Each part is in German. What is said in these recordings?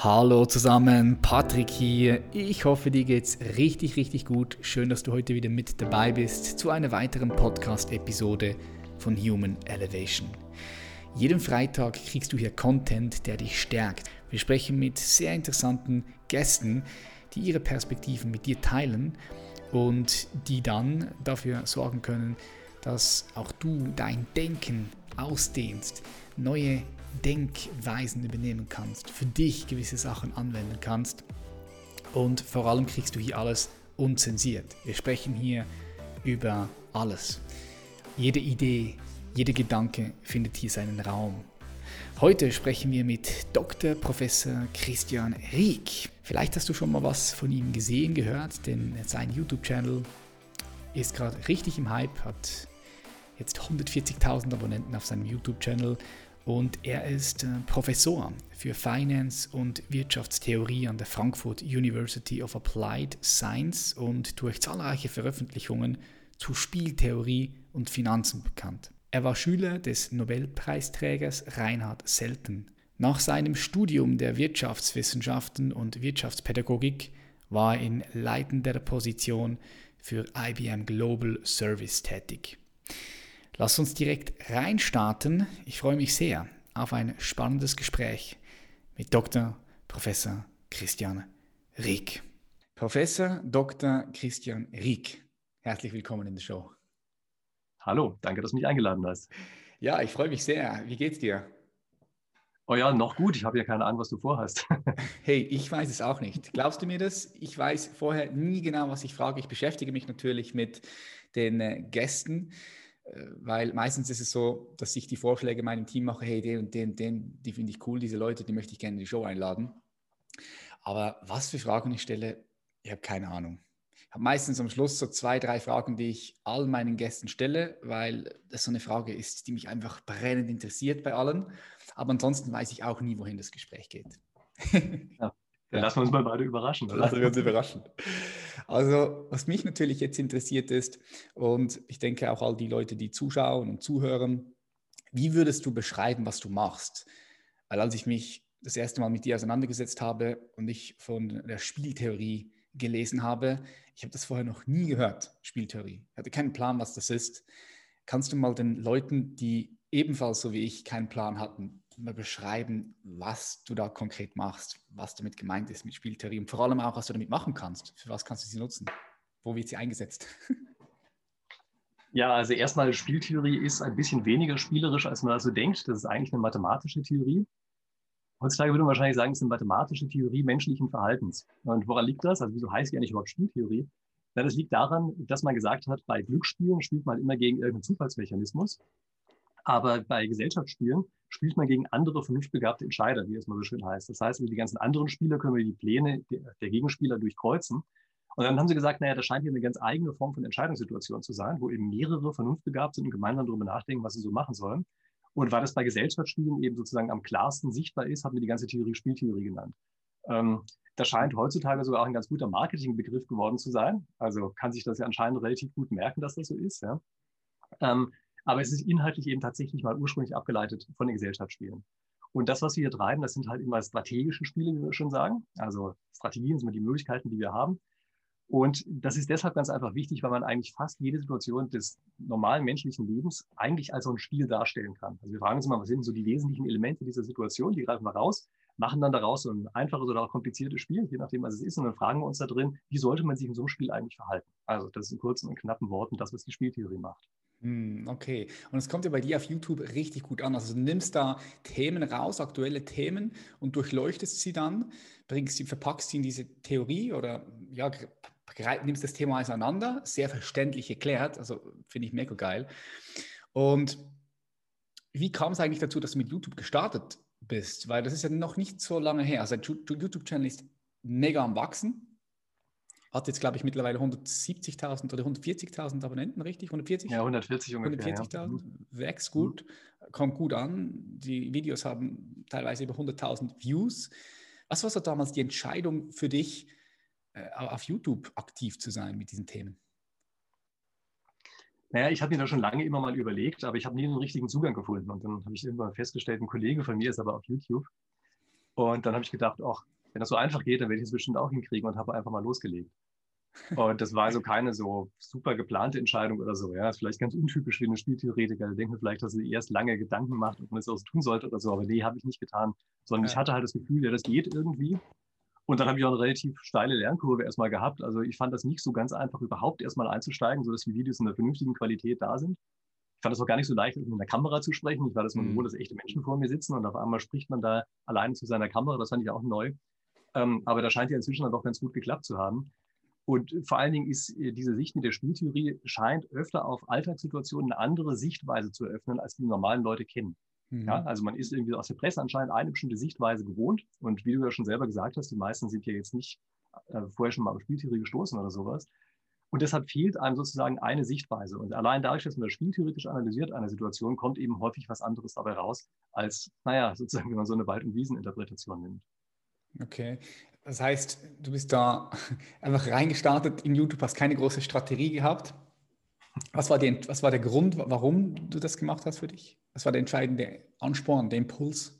Hallo zusammen, Patrick hier. Ich hoffe, dir geht's richtig, richtig gut. Schön, dass du heute wieder mit dabei bist zu einer weiteren Podcast-Episode von Human Elevation. Jeden Freitag kriegst du hier Content, der dich stärkt. Wir sprechen mit sehr interessanten Gästen, die ihre Perspektiven mit dir teilen und die dann dafür sorgen können, dass auch du dein Denken ausdehnst, neue Denkweisen übernehmen kannst, für dich gewisse Sachen anwenden kannst und vor allem kriegst du hier alles unzensiert. Wir sprechen hier über alles. Jede Idee, jeder Gedanke findet hier seinen Raum. Heute sprechen wir mit Dr. Professor Christian Rieck. Vielleicht hast du schon mal was von ihm gesehen, gehört, denn sein YouTube-Channel ist gerade richtig im Hype, hat jetzt 140.000 Abonnenten auf seinem YouTube-Channel und er ist äh, Professor für Finance und Wirtschaftstheorie an der Frankfurt University of Applied Science und durch zahlreiche Veröffentlichungen zu Spieltheorie und Finanzen bekannt. Er war Schüler des Nobelpreisträgers Reinhard Selten. Nach seinem Studium der Wirtschaftswissenschaften und Wirtschaftspädagogik war er in leitender Position für IBM Global Service tätig. Lass uns direkt reinstarten. Ich freue mich sehr auf ein spannendes Gespräch mit Dr. Professor Christian Rieck. Professor Dr. Christian Rieck, herzlich willkommen in der Show. Hallo, danke, dass du mich eingeladen hast. Ja, ich freue mich sehr. Wie geht's dir? Oh ja, noch gut. Ich habe ja keine Ahnung, was du vorhast. hey, ich weiß es auch nicht. Glaubst du mir das? Ich weiß vorher nie genau, was ich frage. Ich beschäftige mich natürlich mit den äh, Gästen weil meistens ist es so, dass ich die Vorschläge meinem Team mache, hey, den und den, den, die finde ich cool, diese Leute, die möchte ich gerne in die Show einladen. Aber was für Fragen ich stelle, ich habe keine Ahnung. Ich habe meistens am Schluss so zwei, drei Fragen, die ich all meinen Gästen stelle, weil das so eine Frage ist, die mich einfach brennend interessiert bei allen. Aber ansonsten weiß ich auch nie, wohin das Gespräch geht. Ja. Dann lassen wir uns mal beide überraschen. Oder? Lassen wir uns überraschen. Also, was mich natürlich jetzt interessiert ist, und ich denke auch all die Leute, die zuschauen und zuhören, wie würdest du beschreiben, was du machst? Weil als ich mich das erste Mal mit dir auseinandergesetzt habe und ich von der Spieltheorie gelesen habe, ich habe das vorher noch nie gehört, Spieltheorie. Ich hatte keinen Plan, was das ist. Kannst du mal den Leuten, die ebenfalls so wie ich keinen Plan hatten, mal beschreiben, was du da konkret machst, was damit gemeint ist mit Spieltheorie und vor allem auch, was du damit machen kannst. Für was kannst du sie nutzen? Wo wird sie eingesetzt? Ja, also erstmal Spieltheorie ist ein bisschen weniger spielerisch, als man also denkt. Das ist eigentlich eine mathematische Theorie. Heutzutage würde man wahrscheinlich sagen, es ist eine mathematische Theorie menschlichen Verhaltens. Und woran liegt das? Also wieso heißt die eigentlich überhaupt Spieltheorie? Na, das liegt daran, dass man gesagt hat, bei Glücksspielen spielt man immer gegen irgendeinen Zufallsmechanismus. Aber bei Gesellschaftsspielen spielt man gegen andere vernunftbegabte Entscheider, wie es mal so schön heißt. Das heißt, die ganzen anderen Spieler können wir die Pläne der Gegenspieler durchkreuzen. Und dann haben sie gesagt, naja, das scheint hier eine ganz eigene Form von Entscheidungssituation zu sein, wo eben mehrere vernunftbegabt sind und gemeinsam darüber nachdenken, was sie so machen sollen. Und weil das bei Gesellschaftsspielen eben sozusagen am klarsten sichtbar ist, haben wir die ganze Theorie Spieltheorie genannt. Ähm, das scheint heutzutage sogar auch ein ganz guter Marketingbegriff geworden zu sein. Also kann sich das ja anscheinend relativ gut merken, dass das so ist. Ja. Ähm, aber es ist inhaltlich eben tatsächlich mal ursprünglich abgeleitet von den Gesellschaftsspielen. Und das, was wir hier treiben, das sind halt immer strategische Spiele, wie wir schon sagen. Also Strategien sind die Möglichkeiten, die wir haben. Und das ist deshalb ganz einfach wichtig, weil man eigentlich fast jede Situation des normalen menschlichen Lebens eigentlich als so ein Spiel darstellen kann. Also wir fragen uns immer, was sind so die wesentlichen Elemente dieser Situation? Die greifen wir raus, machen dann daraus so ein einfaches oder auch kompliziertes Spiel, je nachdem, was es ist. Und dann fragen wir uns da drin, wie sollte man sich in so einem Spiel eigentlich verhalten? Also das ist in kurzen und knappen Worten das, was die Spieltheorie macht. Hm, okay, und es kommt ja bei dir auf YouTube richtig gut an. Also du nimmst da Themen raus, aktuelle Themen und durchleuchtest sie dann, bringst sie, verpackst sie in diese Theorie oder ja, nimmst das Thema auseinander, sehr verständlich erklärt, also finde ich mega geil. Und wie kam es eigentlich dazu, dass du mit YouTube gestartet bist? Weil das ist ja noch nicht so lange her. Also dein YouTube-Channel ist mega am Wachsen hat jetzt, glaube ich, mittlerweile 170.000 oder 140.000 Abonnenten, richtig? 140? Ja, 140 ungefähr. 140.000, ja. Mhm. wächst gut, kommt gut an. Die Videos haben teilweise über 100.000 Views. Was war so damals die Entscheidung für dich, äh, auf YouTube aktiv zu sein mit diesen Themen? Naja, ich habe mir da schon lange immer mal überlegt, aber ich habe nie den richtigen Zugang gefunden. Und dann habe ich irgendwann festgestellt, ein Kollege von mir ist aber auf YouTube. Und dann habe ich gedacht, ach, wenn das so einfach geht, dann werde ich es bestimmt auch hinkriegen und habe einfach mal losgelegt. Und das war also keine so super geplante Entscheidung oder so. Ja, das ist vielleicht ganz untypisch wie ein Spieltheoretiker. Denkt mir vielleicht, dass er erst lange Gedanken macht, ob man es auch so tun sollte oder so. Aber nee, habe ich nicht getan. Sondern ja. ich hatte halt das Gefühl, ja, das geht irgendwie. Und dann habe ich auch eine relativ steile Lernkurve erstmal gehabt. Also ich fand das nicht so ganz einfach, überhaupt erstmal einzusteigen, sodass die Videos in einer vernünftigen Qualität da sind ich fand es auch gar nicht so leicht, mit einer Kamera zu sprechen. Ich war das mal mhm. gewohnt, dass echte Menschen vor mir sitzen und auf einmal spricht man da alleine zu seiner Kamera. Das fand ich auch neu. Ähm, aber da scheint ja inzwischen dann doch ganz gut geklappt zu haben. Und vor allen Dingen ist äh, diese Sicht mit der Spieltheorie scheint öfter auf Alltagssituationen eine andere Sichtweise zu eröffnen, als die normalen Leute kennen. Mhm. Ja, also man ist irgendwie aus der Presse anscheinend eine bestimmte Sichtweise gewohnt. Und wie du ja schon selber gesagt hast, die meisten sind ja jetzt nicht äh, vorher schon mal auf Spieltheorie gestoßen oder sowas. Und deshalb fehlt einem sozusagen eine Sichtweise. Und allein dadurch, dass man das spieltheoretisch analysiert, eine Situation, kommt eben häufig was anderes dabei raus, als, naja, sozusagen, wenn man so eine Wald- und Wieseninterpretation nimmt. Okay. Das heißt, du bist da einfach reingestartet in YouTube, hast keine große Strategie gehabt. Was war, die, was war der Grund, warum du das gemacht hast für dich? Was war der entscheidende Ansporn, der Impuls?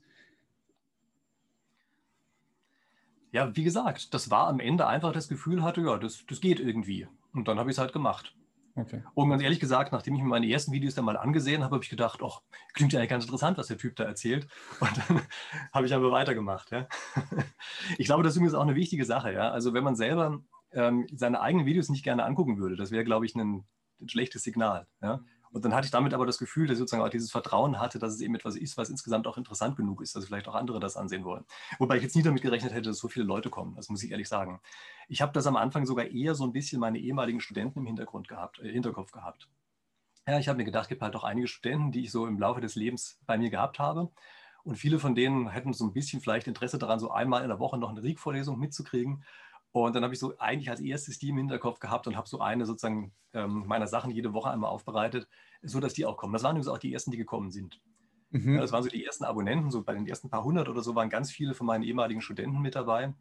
Ja, wie gesagt, das war am Ende einfach das Gefühl hatte, ja, das, das geht irgendwie. Und dann habe ich es halt gemacht. Okay. Und ganz ehrlich gesagt, nachdem ich mir meine ersten Videos dann mal angesehen habe, habe ich gedacht, ach, klingt ja ganz interessant, was der Typ da erzählt. Und dann habe ich aber weitergemacht. Ja. Ich glaube, das ist übrigens auch eine wichtige Sache. Ja. Also wenn man selber ähm, seine eigenen Videos nicht gerne angucken würde, das wäre, glaube ich, ein, ein schlechtes Signal. Ja. Und dann hatte ich damit aber das Gefühl, dass ich sozusagen auch dieses Vertrauen hatte, dass es eben etwas ist, was insgesamt auch interessant genug ist, dass vielleicht auch andere das ansehen wollen. Wobei ich jetzt nie damit gerechnet hätte, dass so viele Leute kommen, das muss ich ehrlich sagen. Ich habe das am Anfang sogar eher so ein bisschen meine ehemaligen Studenten im Hintergrund gehabt, äh, Hinterkopf gehabt. Ja, ich habe mir gedacht, es gibt halt auch einige Studenten, die ich so im Laufe des Lebens bei mir gehabt habe. Und viele von denen hätten so ein bisschen vielleicht Interesse daran, so einmal in der Woche noch eine RIG-Vorlesung mitzukriegen. Und dann habe ich so eigentlich als erstes die im Hinterkopf gehabt und habe so eine sozusagen ähm, meiner Sachen jede Woche einmal aufbereitet, so dass die auch kommen. Das waren übrigens auch die ersten, die gekommen sind. Mhm. Ja, das waren so die ersten Abonnenten, so bei den ersten paar hundert oder so waren ganz viele von meinen ehemaligen Studenten mit dabei.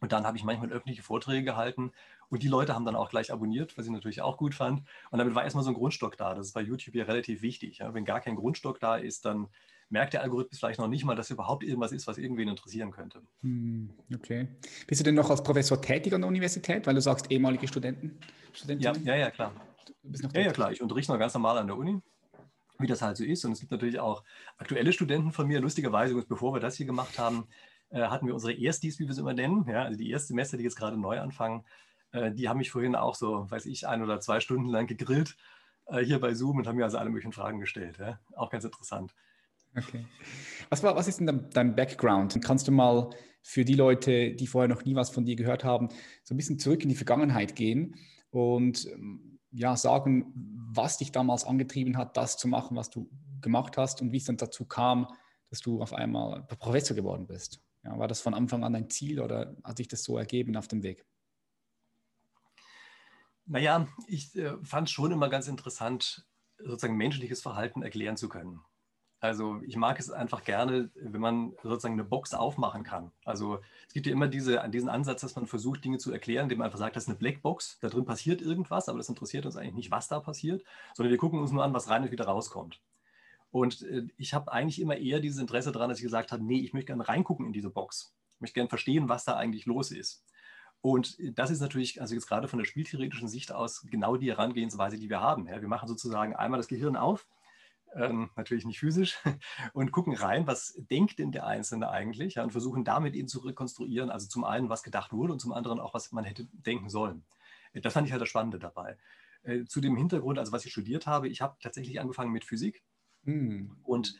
Und dann habe ich manchmal öffentliche Vorträge gehalten und die Leute haben dann auch gleich abonniert, was ich natürlich auch gut fand. Und damit war erstmal so ein Grundstock da. Das ist bei YouTube ja relativ wichtig. Ja? Wenn gar kein Grundstock da ist, dann merkt der Algorithmus vielleicht noch nicht mal, dass überhaupt irgendwas ist, was irgendwen interessieren könnte. Hm, okay. Bist du denn noch als Professor tätig an der Universität, weil du sagst ehemalige Studenten? Ja, ja, ja, klar. ja, ja, klar. Ich unterrichte noch ganz normal an der Uni, wie das halt so ist. Und es gibt natürlich auch aktuelle Studenten von mir. Lustigerweise, bevor wir das hier gemacht haben, äh, hatten wir unsere Erstis, wie wir sie immer nennen. Ja, also die Erstsemester, die jetzt gerade neu anfangen, äh, die haben mich vorhin auch so, weiß ich, ein oder zwei Stunden lang gegrillt äh, hier bei Zoom und haben mir also alle möglichen Fragen gestellt. Ja? Auch ganz interessant. Okay. Was, war, was ist denn dein Background? Kannst du mal für die Leute, die vorher noch nie was von dir gehört haben, so ein bisschen zurück in die Vergangenheit gehen und ähm, ja, sagen, was dich damals angetrieben hat, das zu machen, was du gemacht hast und wie es dann dazu kam, dass du auf einmal Professor geworden bist? Ja, war das von Anfang an dein Ziel oder hat sich das so ergeben auf dem Weg? Naja, ich äh, fand es schon immer ganz interessant, sozusagen menschliches Verhalten erklären zu können. Also ich mag es einfach gerne, wenn man sozusagen eine Box aufmachen kann. Also es gibt ja immer diese, diesen Ansatz, dass man versucht, Dinge zu erklären, indem man einfach sagt, das ist eine Blackbox, da drin passiert irgendwas, aber das interessiert uns eigentlich nicht, was da passiert, sondern wir gucken uns nur an, was rein und wieder rauskommt. Und äh, ich habe eigentlich immer eher dieses Interesse daran, dass ich gesagt habe, nee, ich möchte gerne reingucken in diese Box. Ich möchte gerne verstehen, was da eigentlich los ist. Und das ist natürlich, also jetzt gerade von der spieltheoretischen Sicht aus, genau die Herangehensweise, die wir haben. Ja, wir machen sozusagen einmal das Gehirn auf, ähm, natürlich nicht physisch, und gucken rein, was denkt denn der Einzelne eigentlich ja, und versuchen damit eben zu rekonstruieren, also zum einen, was gedacht wurde und zum anderen auch, was man hätte denken sollen. Das fand ich halt das Spannende dabei. Äh, zu dem Hintergrund, also was ich studiert habe, ich habe tatsächlich angefangen mit Physik hm. und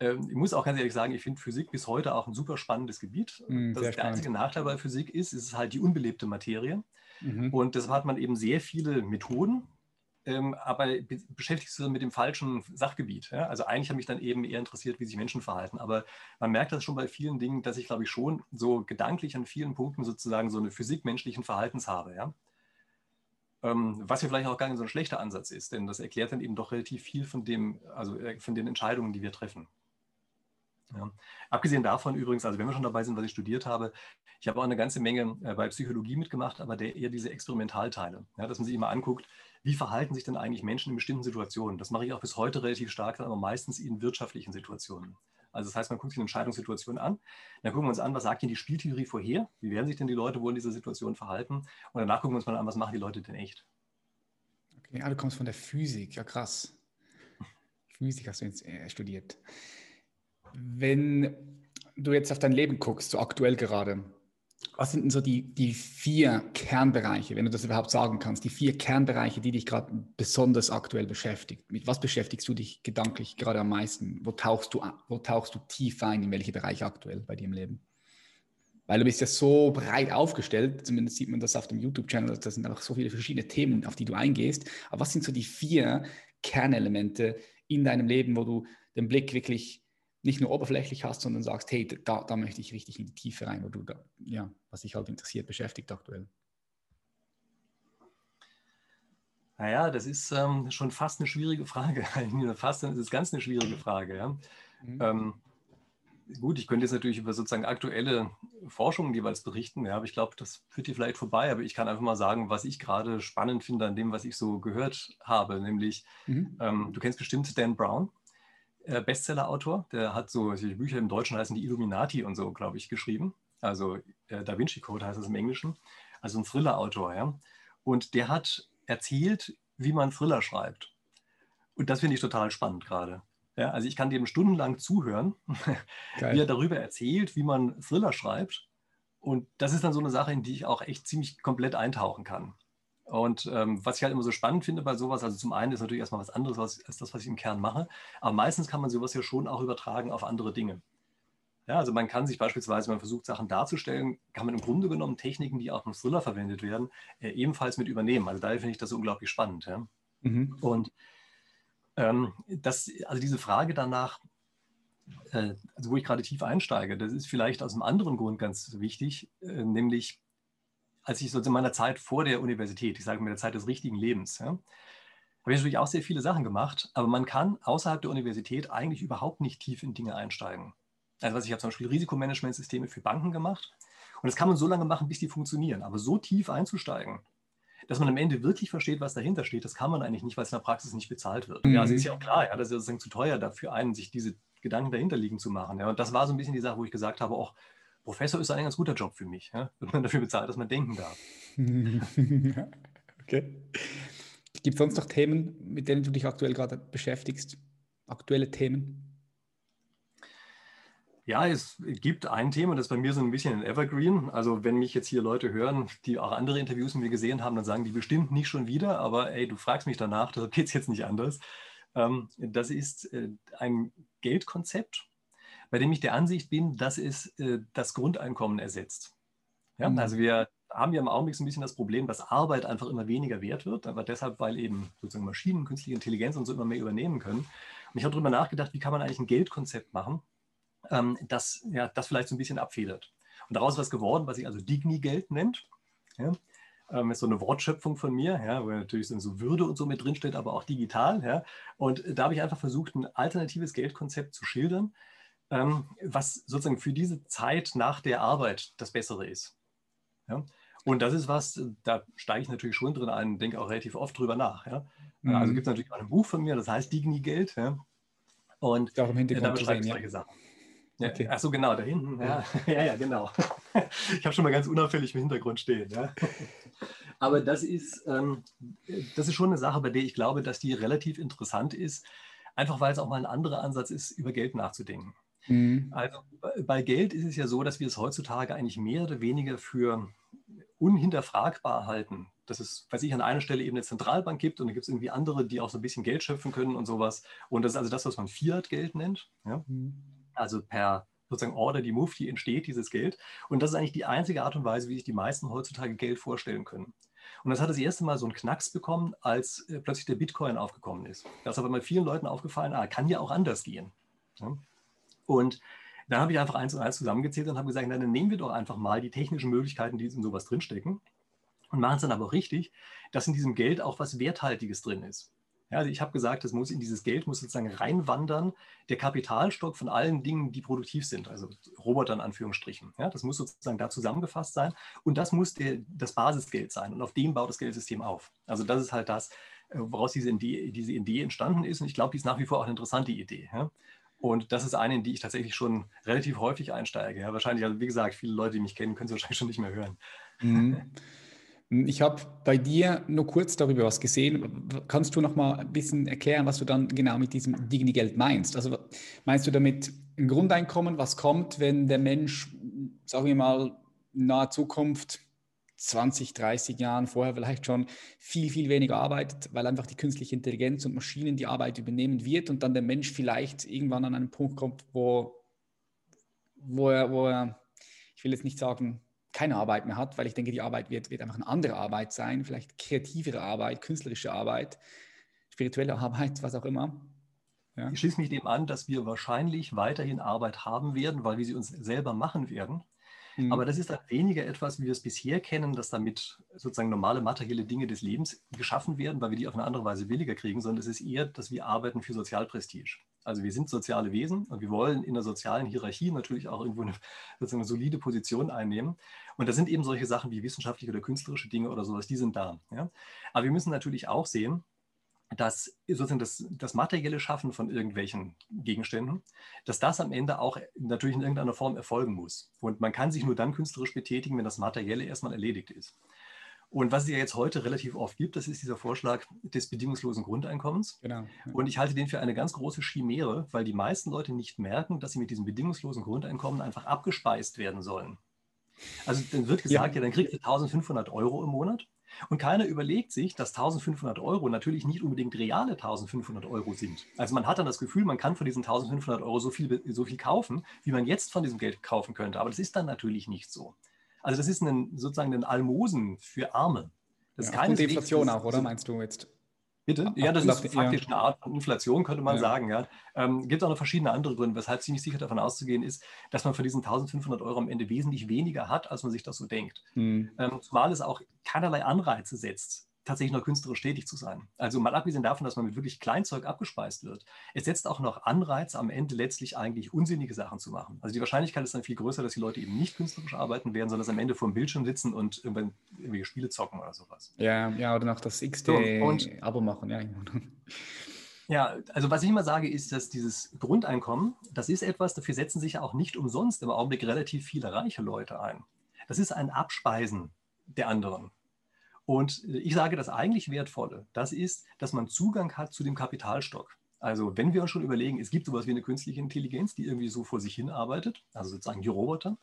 ähm, ich muss auch ganz ehrlich sagen, ich finde Physik bis heute auch ein super spannendes Gebiet. Hm, das der einzige Nachteil bei Physik ist, ist es halt die unbelebte Materie. Mhm. Und deshalb hat man eben sehr viele Methoden, ähm, aber be beschäftigst du mit dem falschen Sachgebiet. Ja? Also eigentlich habe mich dann eben eher interessiert, wie sich Menschen verhalten. Aber man merkt das schon bei vielen Dingen, dass ich, glaube ich, schon so gedanklich an vielen Punkten sozusagen so eine Physik menschlichen Verhaltens habe. Ja? Ähm, was ja vielleicht auch gar nicht so ein schlechter Ansatz ist, denn das erklärt dann eben doch relativ viel von dem, also äh, von den Entscheidungen, die wir treffen. Ja. Abgesehen davon übrigens, also wenn wir schon dabei sind, was ich studiert habe, ich habe auch eine ganze Menge äh, bei Psychologie mitgemacht, aber der, eher diese Experimentalteile, ja, dass man sich immer anguckt, wie verhalten sich denn eigentlich Menschen in bestimmten Situationen. Das mache ich auch bis heute relativ stark, aber meistens in wirtschaftlichen Situationen. Also das heißt, man guckt sich eine Entscheidungssituation an, dann gucken wir uns an, was sagt denn die Spieltheorie vorher, wie werden sich denn die Leute wohl in dieser Situation verhalten und danach gucken wir uns mal an, was machen die Leute denn echt. Okay, ah, du kommst von der Physik, ja krass. Physik hast du jetzt äh, studiert. Wenn du jetzt auf dein Leben guckst, so aktuell gerade, was sind denn so die, die vier Kernbereiche, wenn du das überhaupt sagen kannst, die vier Kernbereiche, die dich gerade besonders aktuell beschäftigt? Mit was beschäftigst du dich gedanklich gerade am meisten? Wo tauchst du, wo tauchst du tief ein, in welche Bereiche aktuell bei dir im Leben? Weil du bist ja so breit aufgestellt, zumindest sieht man das auf dem YouTube-Channel, da sind einfach so viele verschiedene Themen, auf die du eingehst. Aber was sind so die vier Kernelemente in deinem Leben, wo du den Blick wirklich nicht nur oberflächlich hast, sondern sagst, hey, da, da möchte ich richtig in die Tiefe rein, wo du da, ja, was dich halt interessiert, beschäftigt aktuell? Naja, das ist ähm, schon fast eine schwierige Frage. fast das ist ganz eine schwierige Frage. Ja? Mhm. Ähm, gut, ich könnte jetzt natürlich über sozusagen aktuelle Forschungen jeweils berichten, ja, aber ich glaube, das führt hier vielleicht vorbei. Aber ich kann einfach mal sagen, was ich gerade spannend finde an dem, was ich so gehört habe. Nämlich, mhm. ähm, du kennst bestimmt Dan Brown. Äh, Bestseller-Autor, der hat so die Bücher im Deutschen heißen die Illuminati und so, glaube ich, geschrieben. Also äh, Da Vinci Code heißt es im Englischen. Also ein Thriller-Autor, ja. Und der hat erzählt, wie man Thriller schreibt. Und das finde ich total spannend gerade. Ja, also ich kann dem stundenlang zuhören, Geil. wie er darüber erzählt, wie man Thriller schreibt. Und das ist dann so eine Sache, in die ich auch echt ziemlich komplett eintauchen kann. Und ähm, was ich halt immer so spannend finde bei sowas, also zum einen ist natürlich erstmal was anderes als, als das, was ich im Kern mache, aber meistens kann man sowas ja schon auch übertragen auf andere Dinge. Ja, also man kann sich beispielsweise, wenn man versucht, Sachen darzustellen, kann man im Grunde genommen Techniken, die auch im Thriller verwendet werden, äh, ebenfalls mit übernehmen. Also daher finde ich das unglaublich spannend. Ja? Mhm. Und ähm, das, also diese Frage danach, äh, also wo ich gerade tief einsteige, das ist vielleicht aus einem anderen Grund ganz wichtig, äh, nämlich als ich so in meiner Zeit vor der Universität, ich sage mal der Zeit des richtigen Lebens, ja, habe ich natürlich auch sehr viele Sachen gemacht, aber man kann außerhalb der Universität eigentlich überhaupt nicht tief in Dinge einsteigen. Also was ich habe zum Beispiel Risikomanagementsysteme für Banken gemacht und das kann man so lange machen, bis die funktionieren. Aber so tief einzusteigen, dass man am Ende wirklich versteht, was dahinter steht, das kann man eigentlich nicht, weil es in der Praxis nicht bezahlt wird. Mhm. Ja, also ist ja auch klar, ja, das ist sozusagen zu teuer dafür einen, sich diese Gedanken dahinter liegen zu machen. Ja. Und das war so ein bisschen die Sache, wo ich gesagt habe, auch Professor ist ein ganz guter Job für mich, ja? wenn man dafür bezahlt, dass man denken darf. okay. Gibt es sonst noch Themen, mit denen du dich aktuell gerade beschäftigst? Aktuelle Themen? Ja, es gibt ein Thema, das ist bei mir so ein bisschen ein Evergreen. Also wenn mich jetzt hier Leute hören, die auch andere Interviews mit mir gesehen haben, dann sagen die bestimmt nicht schon wieder, aber ey, du fragst mich danach, da geht es jetzt nicht anders. Ähm, das ist äh, ein Geldkonzept, bei dem ich der Ansicht bin, dass es äh, das Grundeinkommen ersetzt. Ja? Mhm. Also wir haben ja im Augenblick so ein bisschen das Problem, dass Arbeit einfach immer weniger wert wird, aber deshalb, weil eben sozusagen Maschinen, künstliche Intelligenz und so immer mehr übernehmen können. Und ich habe darüber nachgedacht, wie kann man eigentlich ein Geldkonzept machen, ähm, das, ja, das vielleicht so ein bisschen abfedert. Und daraus ist was geworden, was sich also Digni-Geld nennt. Ja? Ähm, ist so eine Wortschöpfung von mir, ja, wo natürlich so Würde und so mit drinsteht, aber auch digital. Ja. Und da habe ich einfach versucht, ein alternatives Geldkonzept zu schildern, ähm, was sozusagen für diese Zeit nach der Arbeit das Bessere ist. Ja? Und das ist was, da steige ich natürlich schon drin ein, denke auch relativ oft drüber nach. Ja? Mhm. Also gibt es natürlich auch ein Buch von mir, das heißt Digni Geld. Ja? Und auch im Hintergrund da beschreibe ich solche Sachen. Ja, okay. Ach so, genau, da hinten. Ja, ja, ja genau. Ich habe schon mal ganz unauffällig im Hintergrund stehen. Ja. Aber das ist, ähm, das ist schon eine Sache, bei der ich glaube, dass die relativ interessant ist, einfach weil es auch mal ein anderer Ansatz ist, über Geld nachzudenken. Mhm. Also bei Geld ist es ja so, dass wir es heutzutage eigentlich mehr oder weniger für unhinterfragbar halten. Dass es, weiß ich, an einer Stelle eben eine Zentralbank gibt und dann gibt es irgendwie andere, die auch so ein bisschen Geld schöpfen können und sowas. Und das ist also das, was man Fiat-Geld nennt. Ja? Mhm. Also per sozusagen Order die Mufti entsteht dieses Geld. Und das ist eigentlich die einzige Art und Weise, wie sich die meisten heutzutage Geld vorstellen können. Und das hat das erste Mal so einen Knacks bekommen, als äh, plötzlich der Bitcoin aufgekommen ist. Da ist aber mal vielen Leuten aufgefallen, ah, kann ja auch anders gehen. Ja? Und dann habe ich einfach eins und eins zusammengezählt und habe gesagt, dann nehmen wir doch einfach mal die technischen Möglichkeiten, die in sowas drinstecken und machen es dann aber auch richtig, dass in diesem Geld auch was Werthaltiges drin ist. Ja, also ich habe gesagt, es muss in dieses Geld muss sozusagen reinwandern, der Kapitalstock von allen Dingen, die produktiv sind, also Roboter in Anführungsstrichen. Ja, das muss sozusagen da zusammengefasst sein und das muss der, das Basisgeld sein und auf dem baut das Geldsystem auf. Also das ist halt das, äh, woraus diese Idee, diese Idee entstanden ist und ich glaube, die ist nach wie vor auch eine interessante Idee. Ja. Und das ist eine, in die ich tatsächlich schon relativ häufig einsteige. Ja, wahrscheinlich, also wie gesagt, viele Leute, die mich kennen, können es wahrscheinlich schon nicht mehr hören. Mhm. Ich habe bei dir nur kurz darüber was gesehen. Kannst du noch mal ein bisschen erklären, was du dann genau mit diesem Digni-Geld meinst? Also meinst du damit ein Grundeinkommen, was kommt, wenn der Mensch, sagen wir mal, in naher Zukunft 20, 30 Jahren vorher vielleicht schon viel, viel weniger arbeitet, weil einfach die künstliche Intelligenz und Maschinen die Arbeit übernehmen wird und dann der Mensch vielleicht irgendwann an einen Punkt kommt, wo, wo, er, wo er, ich will jetzt nicht sagen, keine Arbeit mehr hat, weil ich denke, die Arbeit wird, wird einfach eine andere Arbeit sein, vielleicht kreativere Arbeit, künstlerische Arbeit, spirituelle Arbeit, was auch immer. Ja. Ich schließe mich dem an, dass wir wahrscheinlich weiterhin Arbeit haben werden, weil wir sie uns selber machen werden. Mhm. Aber das ist dann weniger etwas, wie wir es bisher kennen, dass damit sozusagen normale materielle Dinge des Lebens geschaffen werden, weil wir die auf eine andere Weise billiger kriegen, sondern es ist eher, dass wir arbeiten für Sozialprestige. Also wir sind soziale Wesen und wir wollen in der sozialen Hierarchie natürlich auch irgendwo eine, sozusagen eine solide Position einnehmen. Und da sind eben solche Sachen wie wissenschaftliche oder künstlerische Dinge oder sowas, die sind da. Ja? Aber wir müssen natürlich auch sehen, dass sozusagen das, das materielle Schaffen von irgendwelchen Gegenständen, dass das am Ende auch natürlich in irgendeiner Form erfolgen muss. Und man kann sich nur dann künstlerisch betätigen, wenn das Materielle erstmal erledigt ist. Und was es ja jetzt heute relativ oft gibt, das ist dieser Vorschlag des bedingungslosen Grundeinkommens. Genau. Und ich halte den für eine ganz große Chimäre, weil die meisten Leute nicht merken, dass sie mit diesem bedingungslosen Grundeinkommen einfach abgespeist werden sollen. Also dann wird gesagt, ja, ja dann kriegt ihr 1500 Euro im Monat und keiner überlegt sich, dass 1500 Euro natürlich nicht unbedingt reale 1500 Euro sind. Also man hat dann das Gefühl, man kann von diesen 1500 Euro so viel, so viel kaufen, wie man jetzt von diesem Geld kaufen könnte. Aber das ist dann natürlich nicht so. Also das ist ein, sozusagen ein Almosen für Arme. Das ja, ist keine Inflation auch, oder meinst du jetzt? Bitte? Ja, das ist faktisch eine Art von Inflation, könnte man ja. sagen. Ja. Ähm, gibt auch noch verschiedene andere Gründe, weshalb ziemlich sicher davon auszugehen ist, dass man von diesen 1500 Euro am Ende wesentlich weniger hat, als man sich das so denkt. Mhm. Ähm, zumal es auch keinerlei Anreize setzt, tatsächlich noch künstlerisch tätig zu sein. Also mal abgesehen davon, dass man mit wirklich Kleinzeug abgespeist wird, es setzt auch noch Anreize, am Ende letztlich eigentlich unsinnige Sachen zu machen. Also die Wahrscheinlichkeit ist dann viel größer, dass die Leute eben nicht künstlerisch arbeiten werden, sondern dass am Ende vor dem Bildschirm sitzen und irgendwelche Spiele zocken oder sowas. Ja, ja oder noch das XD-Abo so, machen. Ja. Ja, also was ich immer sage, ist, dass dieses Grundeinkommen, das ist etwas, dafür setzen sich ja auch nicht umsonst im Augenblick relativ viele reiche Leute ein. Das ist ein Abspeisen der anderen. Und ich sage, das eigentlich Wertvolle, das ist, dass man Zugang hat zu dem Kapitalstock. Also wenn wir uns schon überlegen, es gibt sowas wie eine künstliche Intelligenz, die irgendwie so vor sich hin arbeitet, also sozusagen die Roboter,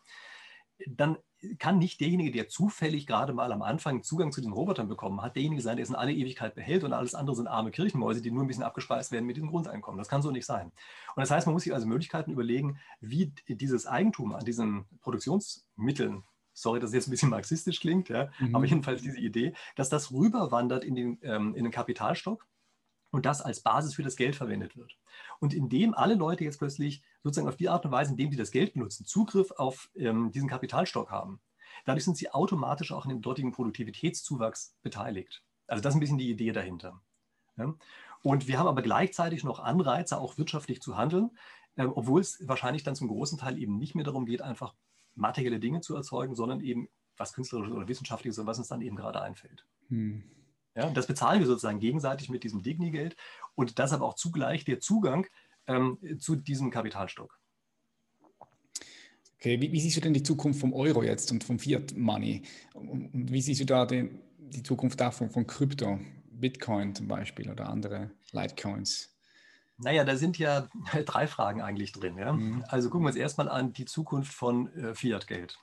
dann kann nicht derjenige, der zufällig gerade mal am Anfang Zugang zu den Robotern bekommen hat, derjenige sein, der es in alle Ewigkeit behält und alles andere sind arme Kirchenmäuse, die nur ein bisschen abgespeist werden mit diesem Grundeinkommen. Das kann so nicht sein. Und das heißt, man muss sich also Möglichkeiten überlegen, wie dieses Eigentum an diesen Produktionsmitteln sorry, dass es jetzt ein bisschen marxistisch klingt, ja, mhm. aber jedenfalls diese Idee, dass das rüberwandert in den, ähm, in den Kapitalstock und das als Basis für das Geld verwendet wird. Und indem alle Leute jetzt plötzlich sozusagen auf die Art und Weise, indem die das Geld benutzen, Zugriff auf ähm, diesen Kapitalstock haben, dadurch sind sie automatisch auch an dem dortigen Produktivitätszuwachs beteiligt. Also das ist ein bisschen die Idee dahinter. Ja. Und wir haben aber gleichzeitig noch Anreize, auch wirtschaftlich zu handeln, äh, obwohl es wahrscheinlich dann zum großen Teil eben nicht mehr darum geht, einfach materielle Dinge zu erzeugen, sondern eben was Künstlerisches oder Wissenschaftliches und was uns dann eben gerade einfällt. Hm. Ja, das bezahlen wir sozusagen gegenseitig mit diesem Digni-Geld und das aber auch zugleich der Zugang ähm, zu diesem Kapitalstock. Okay, wie, wie, siehst du denn die Zukunft vom Euro jetzt und vom Fiat Money? Und wie siehst du da den, die Zukunft davon von Krypto, Bitcoin zum Beispiel oder andere Litecoins? Naja, da sind ja drei Fragen eigentlich drin. Ja? Mhm. Also gucken wir uns erstmal an die Zukunft von äh, Fiat-Geld.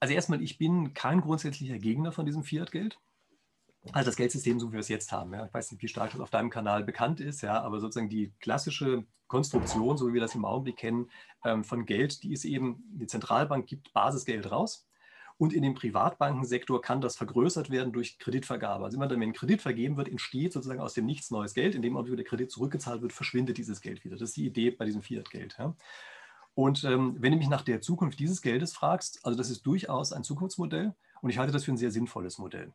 Also erstmal, ich bin kein grundsätzlicher Gegner von diesem Fiat-Geld. Also das Geldsystem, so wie wir es jetzt haben. Ja. Ich weiß nicht, wie stark das auf deinem Kanal bekannt ist, ja, aber sozusagen die klassische Konstruktion, so wie wir das im Augenblick kennen, ähm, von Geld, die ist eben, die Zentralbank gibt Basisgeld raus und in dem Privatbankensektor kann das vergrößert werden durch Kreditvergabe. Also immer dann, wenn Kredit vergeben wird, entsteht sozusagen aus dem Nichts neues Geld. In dem Augenblick, wo der Kredit zurückgezahlt wird, verschwindet dieses Geld wieder. Das ist die Idee bei diesem Fiat-Geld. Ja. Und ähm, wenn du mich nach der Zukunft dieses Geldes fragst, also das ist durchaus ein Zukunftsmodell und ich halte das für ein sehr sinnvolles Modell.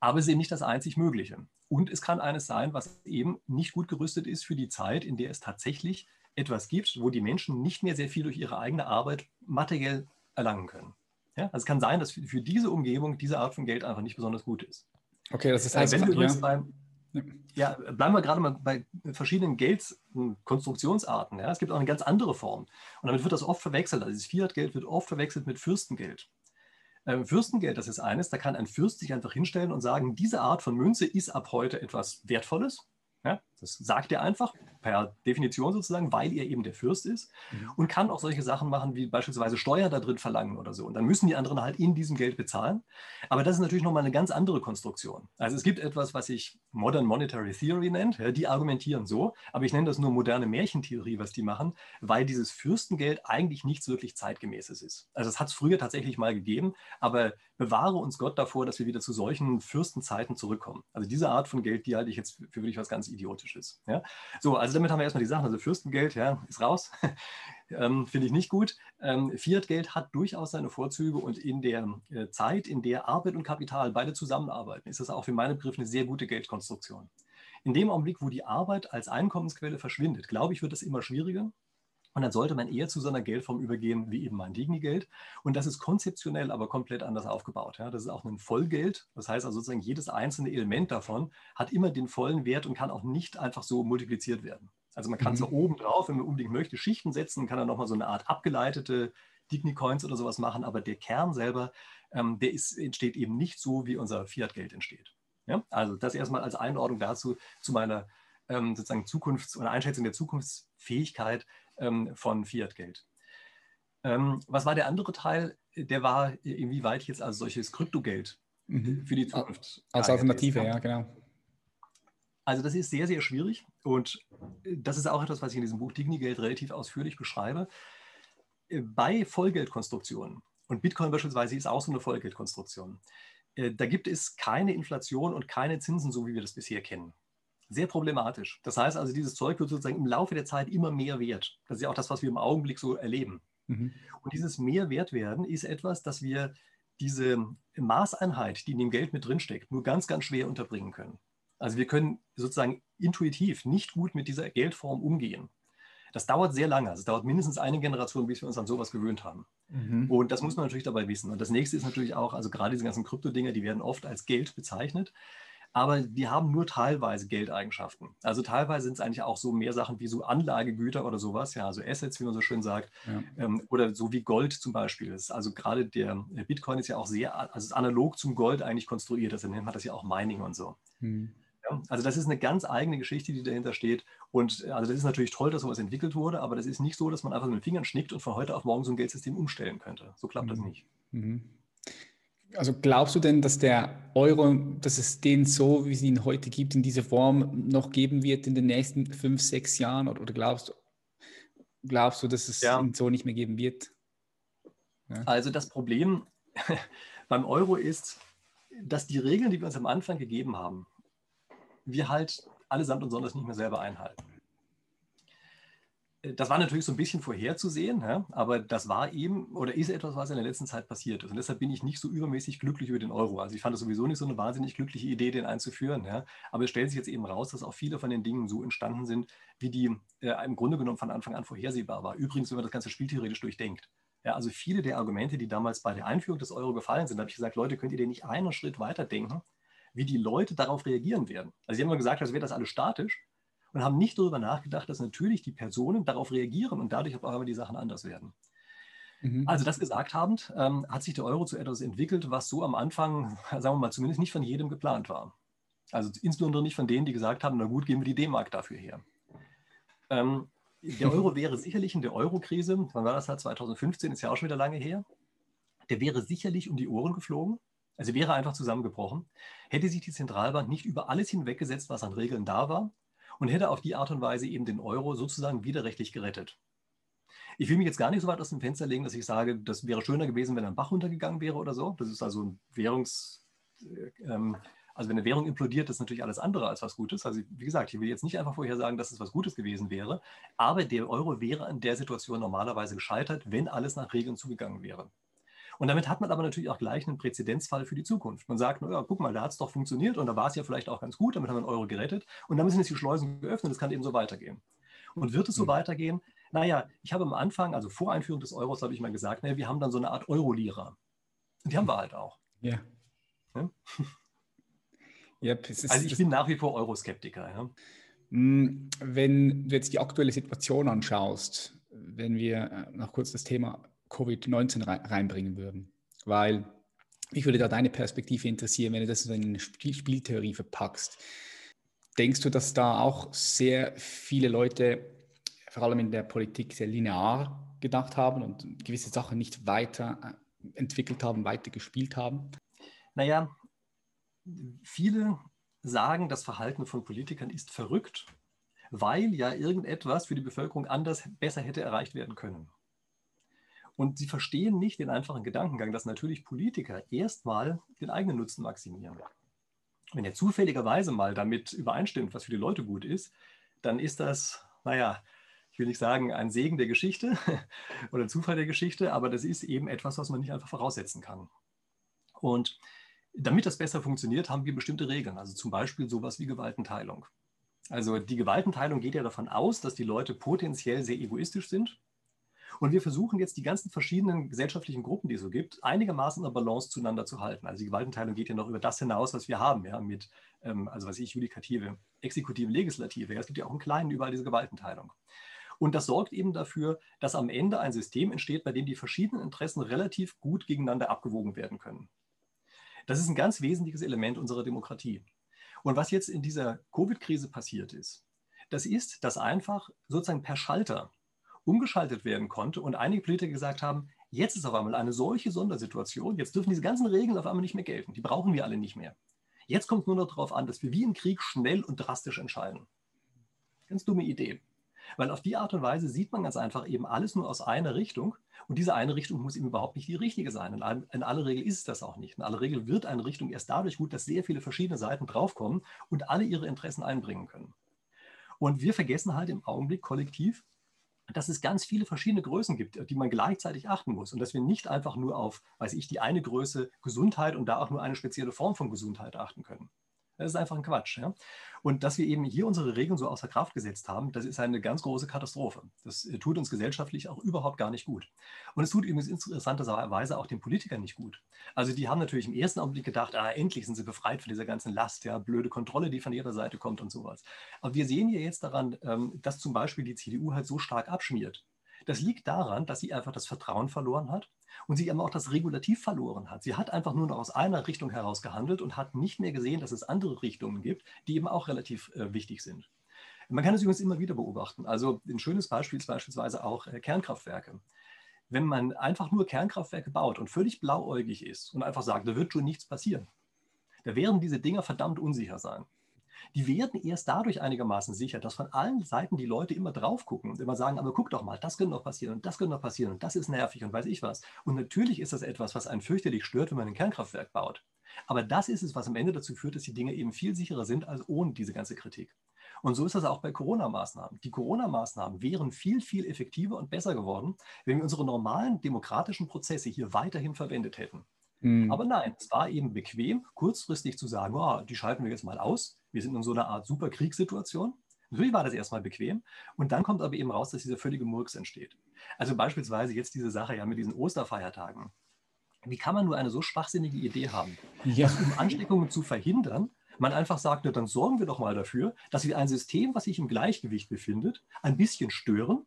Aber es ist eben nicht das einzig Mögliche. Und es kann eines sein, was eben nicht gut gerüstet ist für die Zeit, in der es tatsächlich etwas gibt, wo die Menschen nicht mehr sehr viel durch ihre eigene Arbeit materiell erlangen können. Ja? Also es kann sein, dass für, für, diese Umgebung diese Art von Geld einfach nicht besonders gut ist. Okay, das ist also, wenn, wir ja. beim, Ja, bleiben wir gerade mal bei verschiedenen Geldkonstruktionsarten. Ja. Es gibt auch eine ganz andere Form. Und damit wird das oft verwechselt. Also das Fiat-Geld wird oft verwechselt mit Fürstengeld. Ähm, Fürstengeld, das ist eines, da kann ein Fürst sich einfach hinstellen und sagen, diese Art von Münze ist ab heute etwas Wertvolles. Ja, das sagt er einfach per Definition sozusagen, weil er eben der Fürst ist mhm. und kann auch solche Sachen machen, wie beispielsweise Steuer da drin verlangen oder so. Und dann müssen die anderen halt in diesem Geld bezahlen. Aber das ist natürlich nochmal eine ganz andere Konstruktion. Also es gibt etwas, was sich Modern Monetary Theory nennt. Ja, die argumentieren so, aber ich nenne das nur moderne Märchentheorie, was die machen, weil dieses Fürstengeld eigentlich nichts wirklich zeitgemäßes ist. Also es hat es früher tatsächlich mal gegeben, aber bewahre uns Gott davor, dass wir wieder zu solchen Fürstenzeiten zurückkommen. Also diese Art von Geld, die halte ich jetzt für wirklich was ganz Idiotisches. Ja? So, also damit haben wir erstmal die Sachen. Also Fürstengeld, ja, ist raus. ähm, Finde ich nicht gut. Ähm, Fiat-Geld hat durchaus seine Vorzüge und in der äh, Zeit, in der Arbeit und Kapital beide zusammenarbeiten, ist das auch für meinen Begriff eine sehr gute Geldkonstruktion. In dem Augenblick, wo die Arbeit als Einkommensquelle verschwindet, glaube ich, wird es immer schwieriger. Und dann sollte man eher zu so einer Geldform übergehen, wie eben mein Digni-Geld. Und das ist konzeptionell aber komplett anders aufgebaut. Ja. Das ist auch ein Vollgeld. Das heißt also sozusagen, jedes einzelne Element davon hat immer den vollen Wert und kann auch nicht einfach so multipliziert werden. Also man kann mhm. so oben drauf, wenn man unbedingt möchte, Schichten setzen, kann dann nochmal so eine Art abgeleitete Digni-Coins oder sowas machen. Aber der Kern selber, ähm, der ist, entsteht eben nicht so, wie unser Fiat-Geld entsteht. Ja? Also das erstmal als Einordnung dazu, zu meiner ähm, sozusagen Zukunfts- oder Einschätzung der Zukunftsfähigkeit von Fiat-Geld. Ähm, was war der andere Teil? Der war, inwieweit jetzt also solches Kryptogeld mhm. für die Zukunft. Als Alternative, ist. ja, genau. Also das ist sehr, sehr schwierig und das ist auch etwas, was ich in diesem Buch Digni-Geld relativ ausführlich beschreibe. Bei Vollgeldkonstruktionen, und Bitcoin beispielsweise ist auch so eine Vollgeldkonstruktion, äh, da gibt es keine Inflation und keine Zinsen, so wie wir das bisher kennen sehr problematisch. Das heißt also, dieses Zeug wird sozusagen im Laufe der Zeit immer mehr wert. Das ist ja auch das, was wir im Augenblick so erleben. Mhm. Und dieses mehr wert werden ist etwas, dass wir diese Maßeinheit, die in dem Geld mit drinsteckt, nur ganz, ganz schwer unterbringen können. Also wir können sozusagen intuitiv nicht gut mit dieser Geldform umgehen. Das dauert sehr lange. Also es dauert mindestens eine Generation, bis wir uns an sowas gewöhnt haben. Mhm. Und das muss man natürlich dabei wissen. Und das nächste ist natürlich auch, also gerade diese ganzen Kryptodinger, die werden oft als Geld bezeichnet aber die haben nur teilweise Geldeigenschaften. Also teilweise sind es eigentlich auch so mehr Sachen wie so Anlagegüter oder sowas, ja, also Assets, wie man so schön sagt, ja. ähm, oder so wie Gold zum Beispiel. Ist. Also gerade der Bitcoin ist ja auch sehr, also ist analog zum Gold eigentlich konstruiert, also nennt man das ja auch Mining und so. Hm. Ja, also das ist eine ganz eigene Geschichte, die dahinter steht. Und also das ist natürlich toll, dass sowas entwickelt wurde, aber das ist nicht so, dass man einfach mit den Fingern schnickt und von heute auf morgen so ein Geldsystem umstellen könnte. So klappt mhm. das nicht. Mhm. Also glaubst du denn, dass der Euro, dass es den so, wie es ihn heute gibt, in dieser Form noch geben wird in den nächsten fünf, sechs Jahren? Oder, glaubst, du, glaubst du, dass es ja. ihn so nicht mehr geben wird? Ja. Also das Problem beim Euro ist, dass die Regeln, die wir uns am Anfang gegeben haben, wir halt allesamt und sonders nicht mehr selber einhalten das war natürlich so ein bisschen vorherzusehen, ja, aber das war eben oder ist etwas, was in der letzten Zeit passiert ist. Und deshalb bin ich nicht so übermäßig glücklich über den Euro. Also ich fand es sowieso nicht so eine wahnsinnig glückliche Idee, den einzuführen. Ja. Aber es stellt sich jetzt eben raus, dass auch viele von den Dingen so entstanden sind, wie die äh, im Grunde genommen von Anfang an vorhersehbar war. Übrigens, wenn man das ganze Spiel theoretisch durchdenkt. Ja, also viele der Argumente, die damals bei der Einführung des Euro gefallen sind, habe ich gesagt, Leute, könnt ihr den nicht einen Schritt weiter denken, wie die Leute darauf reagieren werden. Also sie haben immer gesagt, als wäre das alles statisch und haben nicht darüber nachgedacht, dass natürlich die Personen darauf reagieren und dadurch auf einmal die Sachen anders werden. Mhm. Also das gesagt habend, ähm, hat sich der Euro zu etwas entwickelt, was so am Anfang, sagen wir mal, zumindest nicht von jedem geplant war. Also insbesondere nicht von denen, die gesagt haben, na gut, geben wir die D-Mark dafür her. Ähm, der Euro wäre sicherlich in der Euro-Krise, wann war das halt, 2015, ist ja auch schon wieder lange her, der wäre sicherlich um die Ohren geflogen, also wäre einfach zusammengebrochen, hätte sich die Zentralbank nicht über alles hinweggesetzt, was an Regeln da war, und hätte auf die Art und Weise eben den Euro sozusagen widerrechtlich gerettet. Ich will mich jetzt gar nicht so weit aus dem Fenster legen, dass ich sage, das wäre schöner gewesen, wenn ein Bach runtergegangen wäre oder so. Das ist also ein Währungs, äh, ähm, also wenn eine Währung implodiert, ist natürlich alles andere als was Gutes. Also wie gesagt, ich will jetzt nicht einfach vorher sagen, dass es was Gutes gewesen wäre, aber der Euro wäre in der Situation normalerweise gescheitert, wenn alles nach Regeln zugegangen wäre. Und damit hat man aber natürlich auch gleich einen Präzedenzfall für die Zukunft. Man sagt, naja, guck mal, da hat es doch funktioniert und da war es ja vielleicht auch ganz gut, damit haben wir einen Euro gerettet und dann müssen jetzt die Schleusen geöffnet, es kann eben so weitergehen. Und wird es so mhm. weitergehen? Naja, ich habe am Anfang, also vor Einführung des Euros, habe ich mal gesagt, naja, wir haben dann so eine Art Euro-Lira. Die haben wir halt auch. Ja. ja? Yep, ist, also ich bin nach wie vor Euroskeptiker. Ja. Mm, wenn du jetzt die aktuelle Situation anschaust, wenn wir äh, noch kurz das Thema Covid-19 reinbringen würden, weil mich würde da deine Perspektive interessieren, wenn du das in eine Spieltheorie verpackst. Denkst du, dass da auch sehr viele Leute, vor allem in der Politik, sehr linear gedacht haben und gewisse Sachen nicht weiter äh, entwickelt haben, weiter gespielt haben? Naja, viele sagen, das Verhalten von Politikern ist verrückt, weil ja irgendetwas für die Bevölkerung anders besser hätte erreicht werden können. Und sie verstehen nicht den einfachen Gedankengang, dass natürlich Politiker erstmal den eigenen Nutzen maximieren. Wenn er zufälligerweise mal damit übereinstimmt, was für die Leute gut ist, dann ist das, naja, ich will nicht sagen, ein Segen der Geschichte oder Zufall der Geschichte, aber das ist eben etwas, was man nicht einfach voraussetzen kann. Und damit das besser funktioniert, haben wir bestimmte Regeln, also zum Beispiel sowas wie Gewaltenteilung. Also die Gewaltenteilung geht ja davon aus, dass die Leute potenziell sehr egoistisch sind. Und wir versuchen jetzt die ganzen verschiedenen gesellschaftlichen Gruppen, die es so gibt, einigermaßen in Balance zueinander zu halten. Also die Gewaltenteilung geht ja noch über das hinaus, was wir haben, ja, mit, ähm, also was ich, Judikative, Exekutive, Legislative. Ja, es gibt ja auch im Kleinen überall diese Gewaltenteilung. Und das sorgt eben dafür, dass am Ende ein System entsteht, bei dem die verschiedenen Interessen relativ gut gegeneinander abgewogen werden können. Das ist ein ganz wesentliches Element unserer Demokratie. Und was jetzt in dieser Covid-Krise passiert ist, das ist, dass einfach sozusagen per Schalter umgeschaltet werden konnte und einige Politiker gesagt haben, jetzt ist auf einmal eine solche Sondersituation, jetzt dürfen diese ganzen Regeln auf einmal nicht mehr gelten, die brauchen wir alle nicht mehr. Jetzt kommt es nur noch darauf an, dass wir wie im Krieg schnell und drastisch entscheiden. Ganz dumme Idee. Weil auf die Art und Weise sieht man ganz einfach eben alles nur aus einer Richtung. Und diese eine Richtung muss eben überhaupt nicht die richtige sein. In, in aller Regel ist es das auch nicht. In aller Regel wird eine Richtung erst dadurch gut, dass sehr viele verschiedene Seiten draufkommen und alle ihre Interessen einbringen können. Und wir vergessen halt im Augenblick kollektiv, dass es ganz viele verschiedene Größen gibt, die man gleichzeitig achten muss und dass wir nicht einfach nur auf, weiß ich, die eine Größe Gesundheit und da auch nur eine spezielle Form von Gesundheit achten können. Das ist einfach ein Quatsch. Ja? Und dass wir eben hier unsere Regeln so außer Kraft gesetzt haben, das ist eine ganz große Katastrophe. Das äh, tut uns gesellschaftlich auch überhaupt gar nicht gut. Und es tut übrigens interessanterweise auch den Politikern nicht gut. Also die haben natürlich im ersten Augenblick gedacht, ah, endlich sind sie befreit von dieser ganzen Last, ja, blöde Kontrolle, die von ihrer Seite kommt und sowas. Aber wir sehen hier jetzt daran, ähm, dass zum Beispiel die CDU halt so stark abschmiert. Das liegt daran, dass sie einfach das Vertrauen verloren hat und sie aber auch das Regulativ verloren hat. Sie hat einfach nur noch aus einer Richtung heraus gehandelt und hat nicht mehr gesehen, dass es andere Richtungen gibt, die eben auch relativ äh, wichtig sind. Man kann es übrigens immer wieder beobachten. Also ein schönes Beispiel ist beispielsweise auch äh, Kernkraftwerke. Wenn man einfach nur Kernkraftwerke baut und völlig blauäugig ist und einfach sagt, da wird schon nichts passieren, da werden diese Dinger verdammt unsicher sein die werden erst dadurch einigermaßen sicher, dass von allen Seiten die Leute immer drauf gucken und immer sagen, aber guck doch mal, das könnte noch passieren und das könnte noch passieren und das ist nervig und weiß ich was. Und natürlich ist das etwas, was einen fürchterlich stört, wenn man ein Kernkraftwerk baut. Aber das ist es, was am Ende dazu führt, dass die Dinge eben viel sicherer sind als ohne diese ganze Kritik. Und so ist das auch bei Corona-Maßnahmen. Die Corona-Maßnahmen wären viel, viel effektiver und besser geworden, wenn wir unsere normalen demokratischen Prozesse hier weiterhin verwendet hätten. Mhm. Aber nein, es war eben bequem, kurzfristig zu sagen, oh, die schalten wir jetzt mal aus. Wir sind in so einer Art Superkriegssituation. Natürlich war das erstmal bequem. Und dann kommt aber eben raus, dass dieser völlige Murks entsteht. Also beispielsweise jetzt diese Sache ja mit diesen Osterfeiertagen. Wie kann man nur eine so schwachsinnige Idee haben, ja. dass, um Ansteckungen zu verhindern, man einfach sagt, dann sorgen wir doch mal dafür, dass wir ein System, was sich im Gleichgewicht befindet, ein bisschen stören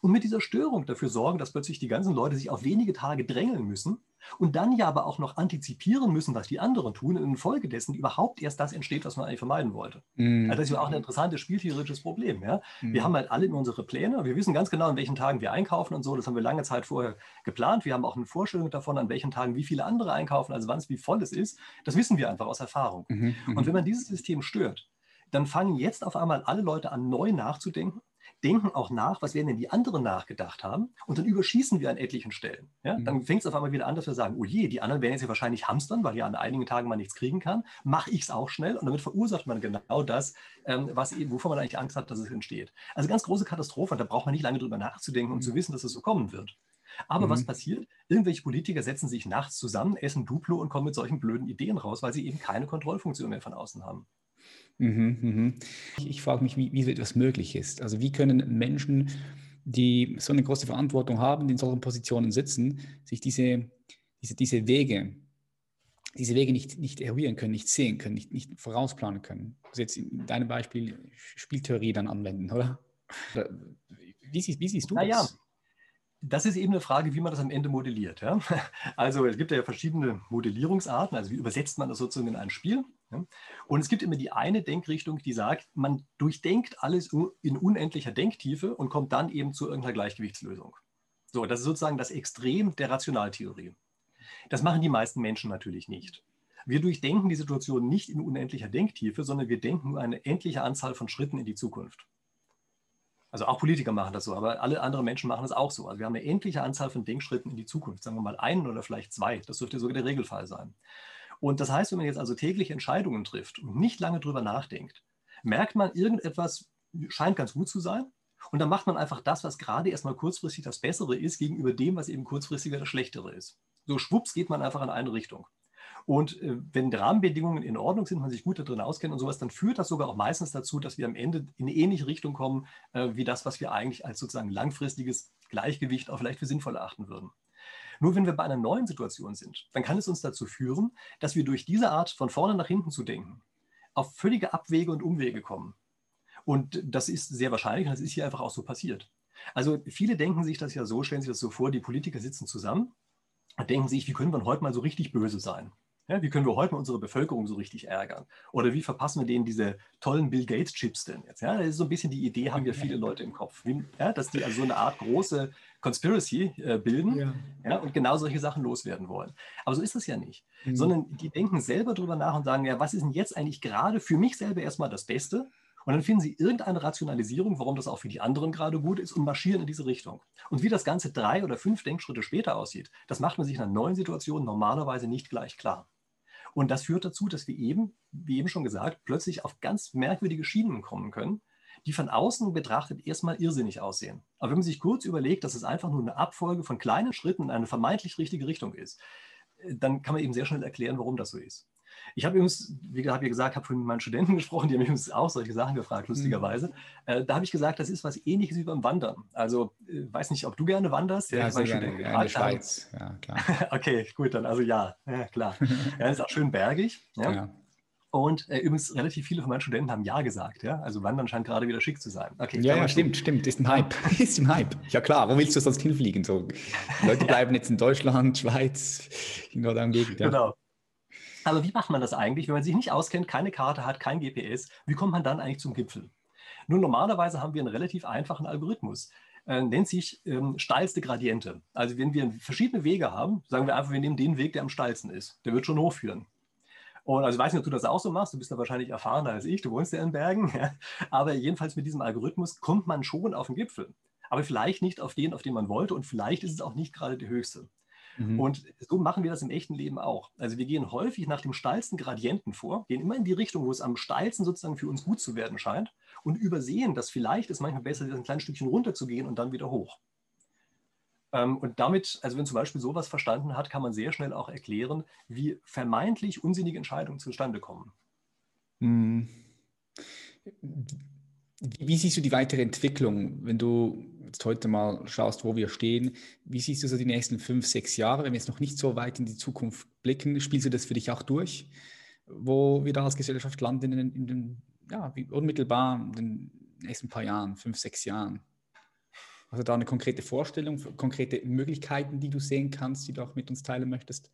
und mit dieser Störung dafür sorgen, dass plötzlich die ganzen Leute sich auf wenige Tage drängeln müssen und dann ja aber auch noch antizipieren müssen, was die anderen tun und infolgedessen überhaupt erst das entsteht, was man eigentlich vermeiden wollte. Mm. Also das ist ja auch ein interessantes spieltheoretisches Problem. Ja? Mm. Wir haben halt alle unsere Pläne, wir wissen ganz genau, an welchen Tagen wir einkaufen und so, das haben wir lange Zeit vorher geplant. Wir haben auch eine Vorstellung davon, an welchen Tagen wie viele andere einkaufen, also wann es wie voll es ist. Das wissen wir einfach aus Erfahrung. Mm -hmm. Und wenn man dieses System stört, dann fangen jetzt auf einmal alle Leute an, neu nachzudenken denken auch nach, was werden denn die anderen nachgedacht haben und dann überschießen wir an etlichen Stellen. Ja? Mhm. Dann fängt es auf einmal wieder an, dass wir sagen, oh je, die anderen werden jetzt ja wahrscheinlich hamstern, weil ja an einigen Tagen man nichts kriegen kann, mache ich es auch schnell und damit verursacht man genau das, ähm, was, wovon man eigentlich Angst hat, dass es entsteht. Also ganz große Katastrophe, da braucht man nicht lange drüber nachzudenken, um mhm. zu wissen, dass es so kommen wird. Aber mhm. was passiert? Irgendwelche Politiker setzen sich nachts zusammen, essen Duplo und kommen mit solchen blöden Ideen raus, weil sie eben keine Kontrollfunktion mehr von außen haben. Mhm, mhm. Ich, ich frage mich, wie, wie so etwas möglich ist. Also wie können Menschen, die so eine große Verantwortung haben, die in solchen Positionen sitzen, sich diese, diese, diese Wege diese Wege nicht, nicht eruieren können, nicht sehen können, nicht, nicht vorausplanen können. Also jetzt in deinem Beispiel Spieltheorie dann anwenden, oder? Wie siehst, wie siehst du naja, das? Das ist eben eine Frage, wie man das am Ende modelliert. Ja? Also es gibt ja verschiedene Modellierungsarten, also wie übersetzt man das sozusagen in ein Spiel. Und es gibt immer die eine Denkrichtung, die sagt, man durchdenkt alles in unendlicher Denktiefe und kommt dann eben zu irgendeiner Gleichgewichtslösung. So, das ist sozusagen das Extrem der Rationaltheorie. Das machen die meisten Menschen natürlich nicht. Wir durchdenken die Situation nicht in unendlicher Denktiefe, sondern wir denken nur eine endliche Anzahl von Schritten in die Zukunft. Also auch Politiker machen das so, aber alle anderen Menschen machen das auch so. Also wir haben eine endliche Anzahl von Denkschritten in die Zukunft, sagen wir mal einen oder vielleicht zwei. Das dürfte sogar der Regelfall sein. Und das heißt, wenn man jetzt also täglich Entscheidungen trifft und nicht lange drüber nachdenkt, merkt man, irgendetwas scheint ganz gut zu sein. Und dann macht man einfach das, was gerade erstmal kurzfristig das Bessere ist, gegenüber dem, was eben kurzfristiger das Schlechtere ist. So schwupps geht man einfach in eine Richtung. Und äh, wenn die Rahmenbedingungen in Ordnung sind, man sich gut darin auskennt und sowas, dann führt das sogar auch meistens dazu, dass wir am Ende in eine ähnliche Richtung kommen, äh, wie das, was wir eigentlich als sozusagen langfristiges Gleichgewicht auch vielleicht für sinnvoll erachten würden. Nur wenn wir bei einer neuen Situation sind, dann kann es uns dazu führen, dass wir durch diese Art von vorne nach hinten zu denken auf völlige Abwege und Umwege kommen. Und das ist sehr wahrscheinlich und das ist hier einfach auch so passiert. Also viele denken sich das ja so, stellen sich das so vor, die Politiker sitzen zusammen und denken sich, wie können wir heute mal so richtig böse sein? Ja, wie können wir heute mal unsere Bevölkerung so richtig ärgern? Oder wie verpassen wir denen diese tollen Bill Gates Chips denn jetzt? Ja, das ist so ein bisschen die Idee, haben ja viele Leute im Kopf, wie, ja, dass die also so eine Art große Conspiracy äh, bilden ja. ja. und genau solche Sachen loswerden wollen. Aber so ist es ja nicht, mhm. sondern die denken selber drüber nach und sagen, ja, was ist denn jetzt eigentlich gerade für mich selber erstmal das Beste? Und dann finden sie irgendeine Rationalisierung, warum das auch für die anderen gerade gut ist und marschieren in diese Richtung. Und wie das Ganze drei oder fünf Denkschritte später aussieht, das macht man sich in einer neuen Situation normalerweise nicht gleich klar. Und das führt dazu, dass wir eben, wie eben schon gesagt, plötzlich auf ganz merkwürdige Schienen kommen können, die von außen betrachtet erstmal irrsinnig aussehen. Aber wenn man sich kurz überlegt, dass es einfach nur eine Abfolge von kleinen Schritten in eine vermeintlich richtige Richtung ist, dann kann man eben sehr schnell erklären, warum das so ist. Ich habe übrigens, wie habe ich gesagt, habe von meinen Studenten gesprochen, die haben übrigens auch solche Sachen gefragt, lustigerweise. Mhm. Äh, da habe ich gesagt, das ist was ähnliches wie beim Wandern. Also, äh, weiß nicht, ob du gerne wanderst. Ja, sehr gerne. Ja, in der Schweiz, ja, klar. okay, gut, dann also ja, ja klar. ja, ist auch schön bergig. Ja. ja. Und äh, übrigens, relativ viele von meinen Studenten haben Ja gesagt. Ja? Also Wandern scheint gerade wieder schick zu sein. Okay, ja, ja stimmt, stimmt. Ist ein Hype. ist ein Hype. Ja klar, wo willst du sonst hinfliegen? So, Leute bleiben jetzt in Deutschland, Schweiz, in der Gegend. Ja. Genau. Aber wie macht man das eigentlich, wenn man sich nicht auskennt, keine Karte hat, kein GPS? Wie kommt man dann eigentlich zum Gipfel? Nun, normalerweise haben wir einen relativ einfachen Algorithmus. Äh, nennt sich ähm, steilste Gradiente. Also wenn wir verschiedene Wege haben, sagen wir einfach, wir nehmen den Weg, der am steilsten ist. Der wird schon hochführen. Und also ich weiß nicht, ob du das auch so machst, du bist da wahrscheinlich erfahrener als ich, du wohnst ja in Bergen. Ja. Aber jedenfalls mit diesem Algorithmus kommt man schon auf den Gipfel. Aber vielleicht nicht auf den, auf den man wollte und vielleicht ist es auch nicht gerade der höchste. Mhm. Und so machen wir das im echten Leben auch. Also wir gehen häufig nach dem steilsten Gradienten vor, gehen immer in die Richtung, wo es am steilsten sozusagen für uns gut zu werden scheint und übersehen, dass vielleicht es manchmal besser ist, ein kleines Stückchen runter zu gehen und dann wieder hoch. Ähm, und damit, also wenn zum Beispiel sowas verstanden hat, kann man sehr schnell auch erklären, wie vermeintlich unsinnige Entscheidungen zustande kommen. Mhm. Wie siehst du die weitere Entwicklung, wenn du jetzt heute mal schaust, wo wir stehen? Wie siehst du so die nächsten fünf, sechs Jahre, wenn wir jetzt noch nicht so weit in die Zukunft blicken? Spielst du das für dich auch durch, wo wir da als Gesellschaft landen in, in den, ja, unmittelbar in den nächsten paar Jahren, fünf, sechs Jahren? Also da eine konkrete Vorstellung, konkrete Möglichkeiten, die du sehen kannst, die du auch mit uns teilen möchtest?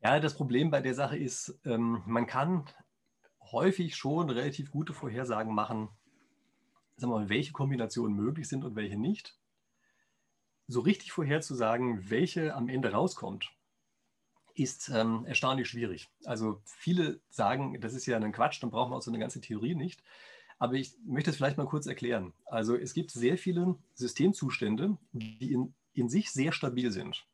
Ja, das Problem bei der Sache ist, ähm, man kann häufig schon relativ gute Vorhersagen machen, sagen wir mal, welche Kombinationen möglich sind und welche nicht. So richtig vorherzusagen, welche am Ende rauskommt, ist ähm, erstaunlich schwierig. Also viele sagen, das ist ja ein Quatsch, dann brauchen wir auch so eine ganze Theorie nicht. Aber ich möchte es vielleicht mal kurz erklären. Also es gibt sehr viele Systemzustände, die in, in sich sehr stabil sind.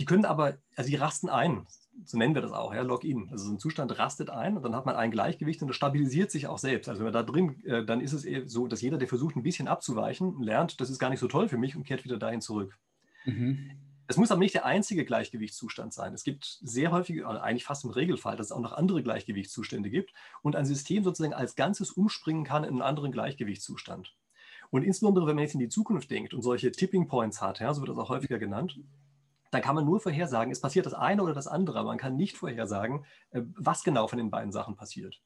Die können aber, also die rasten ein, so nennen wir das auch, ja, Login. Also so ein Zustand rastet ein und dann hat man ein Gleichgewicht und das stabilisiert sich auch selbst. Also wenn man da drin, äh, dann ist es so, dass jeder, der versucht, ein bisschen abzuweichen, lernt, das ist gar nicht so toll für mich und kehrt wieder dahin zurück. Mhm. Es muss aber nicht der einzige Gleichgewichtszustand sein. Es gibt sehr häufig, eigentlich fast im Regelfall, dass es auch noch andere Gleichgewichtszustände gibt und ein System sozusagen als Ganzes umspringen kann in einen anderen Gleichgewichtszustand. Und insbesondere, wenn man jetzt in die Zukunft denkt und solche Tipping Points hat, ja, so wird das auch häufiger genannt, da kann man nur vorhersagen, es passiert das eine oder das andere, aber man kann nicht vorhersagen, äh, was genau von den beiden Sachen passiert.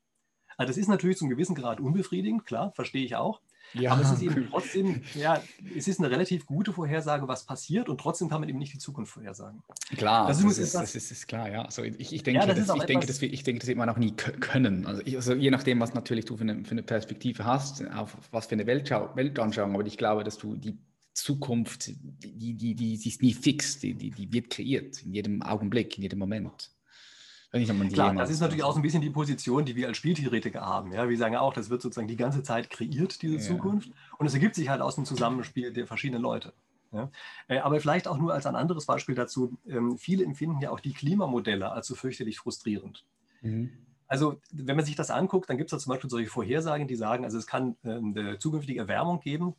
Also das ist natürlich zum gewissen Grad unbefriedigend, klar, verstehe ich auch. Ja. Aber es ist eben trotzdem, ja, es ist eine relativ gute Vorhersage, was passiert und trotzdem kann man eben nicht die Zukunft vorhersagen. Klar, das, das, ist, das ist, ist, klar, ja. Also ich, ich denke, ja, das, das ich, denke das, ich denke, das wird man auch nie können. Also, ich, also je nachdem, was natürlich du für eine, für eine Perspektive hast, auf was für eine Weltschau, Weltanschauung, aber ich glaube, dass du die Zukunft, die, die, die, die ist nie fix, die, die, die wird kreiert in jedem Augenblick, in jedem Moment. Nicht, Klar, das ist natürlich auch so ein bisschen die Position, die wir als Spieltheoretiker haben. Ja, wir sagen auch, das wird sozusagen die ganze Zeit kreiert, diese ja. Zukunft. Und es ergibt sich halt aus dem Zusammenspiel der verschiedenen Leute. Ja? Äh, aber vielleicht auch nur als ein anderes Beispiel dazu. Ähm, viele empfinden ja auch die Klimamodelle als so fürchterlich frustrierend. Mhm. Also, wenn man sich das anguckt, dann gibt es da zum Beispiel solche Vorhersagen, die sagen, also es kann äh, eine zukünftige Erwärmung geben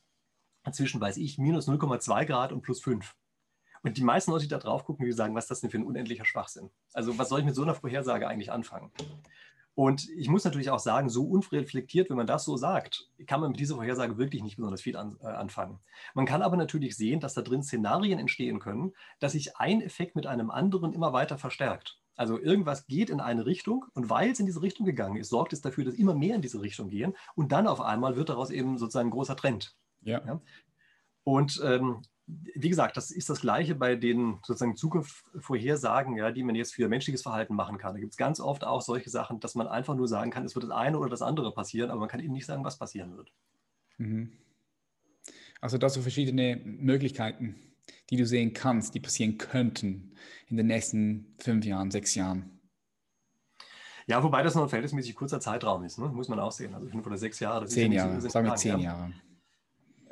zwischen, weiß ich, minus 0,2 Grad und plus 5. Und die meisten Leute, die da drauf gucken, die sagen, was ist das denn für ein unendlicher Schwachsinn? Also was soll ich mit so einer Vorhersage eigentlich anfangen? Und ich muss natürlich auch sagen, so unreflektiert, wenn man das so sagt, kann man mit dieser Vorhersage wirklich nicht besonders viel an, äh, anfangen. Man kann aber natürlich sehen, dass da drin Szenarien entstehen können, dass sich ein Effekt mit einem anderen immer weiter verstärkt. Also irgendwas geht in eine Richtung und weil es in diese Richtung gegangen ist, sorgt es dafür, dass immer mehr in diese Richtung gehen und dann auf einmal wird daraus eben sozusagen ein großer Trend. Ja. ja? Und ähm, wie gesagt, das ist das Gleiche bei den sozusagen Zukunftsvorhersagen, ja, die man jetzt für menschliches Verhalten machen kann. Da gibt es ganz oft auch solche Sachen, dass man einfach nur sagen kann, es wird das eine oder das andere passieren, aber man kann eben nicht sagen, was passieren wird. Mhm. Also da so verschiedene Möglichkeiten, die du sehen kannst, die passieren könnten in den nächsten fünf Jahren, sechs Jahren. Ja, wobei das noch ein verhältnismäßig kurzer Zeitraum ist, ne? muss man auch sehen. Also fünf oder sechs Jahre. zehn Jahre, sagen wir zehn Jahre.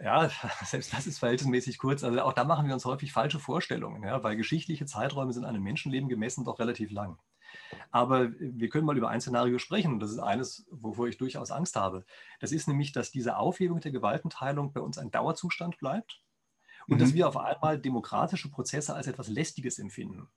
Ja, selbst das ist verhältnismäßig kurz. Also auch da machen wir uns häufig falsche Vorstellungen, ja, weil geschichtliche Zeiträume sind einem Menschenleben gemessen doch relativ lang. Aber wir können mal über ein Szenario sprechen und das ist eines, wovor ich durchaus Angst habe. Das ist nämlich, dass diese Aufhebung der Gewaltenteilung bei uns ein Dauerzustand bleibt und mhm. dass wir auf einmal demokratische Prozesse als etwas Lästiges empfinden.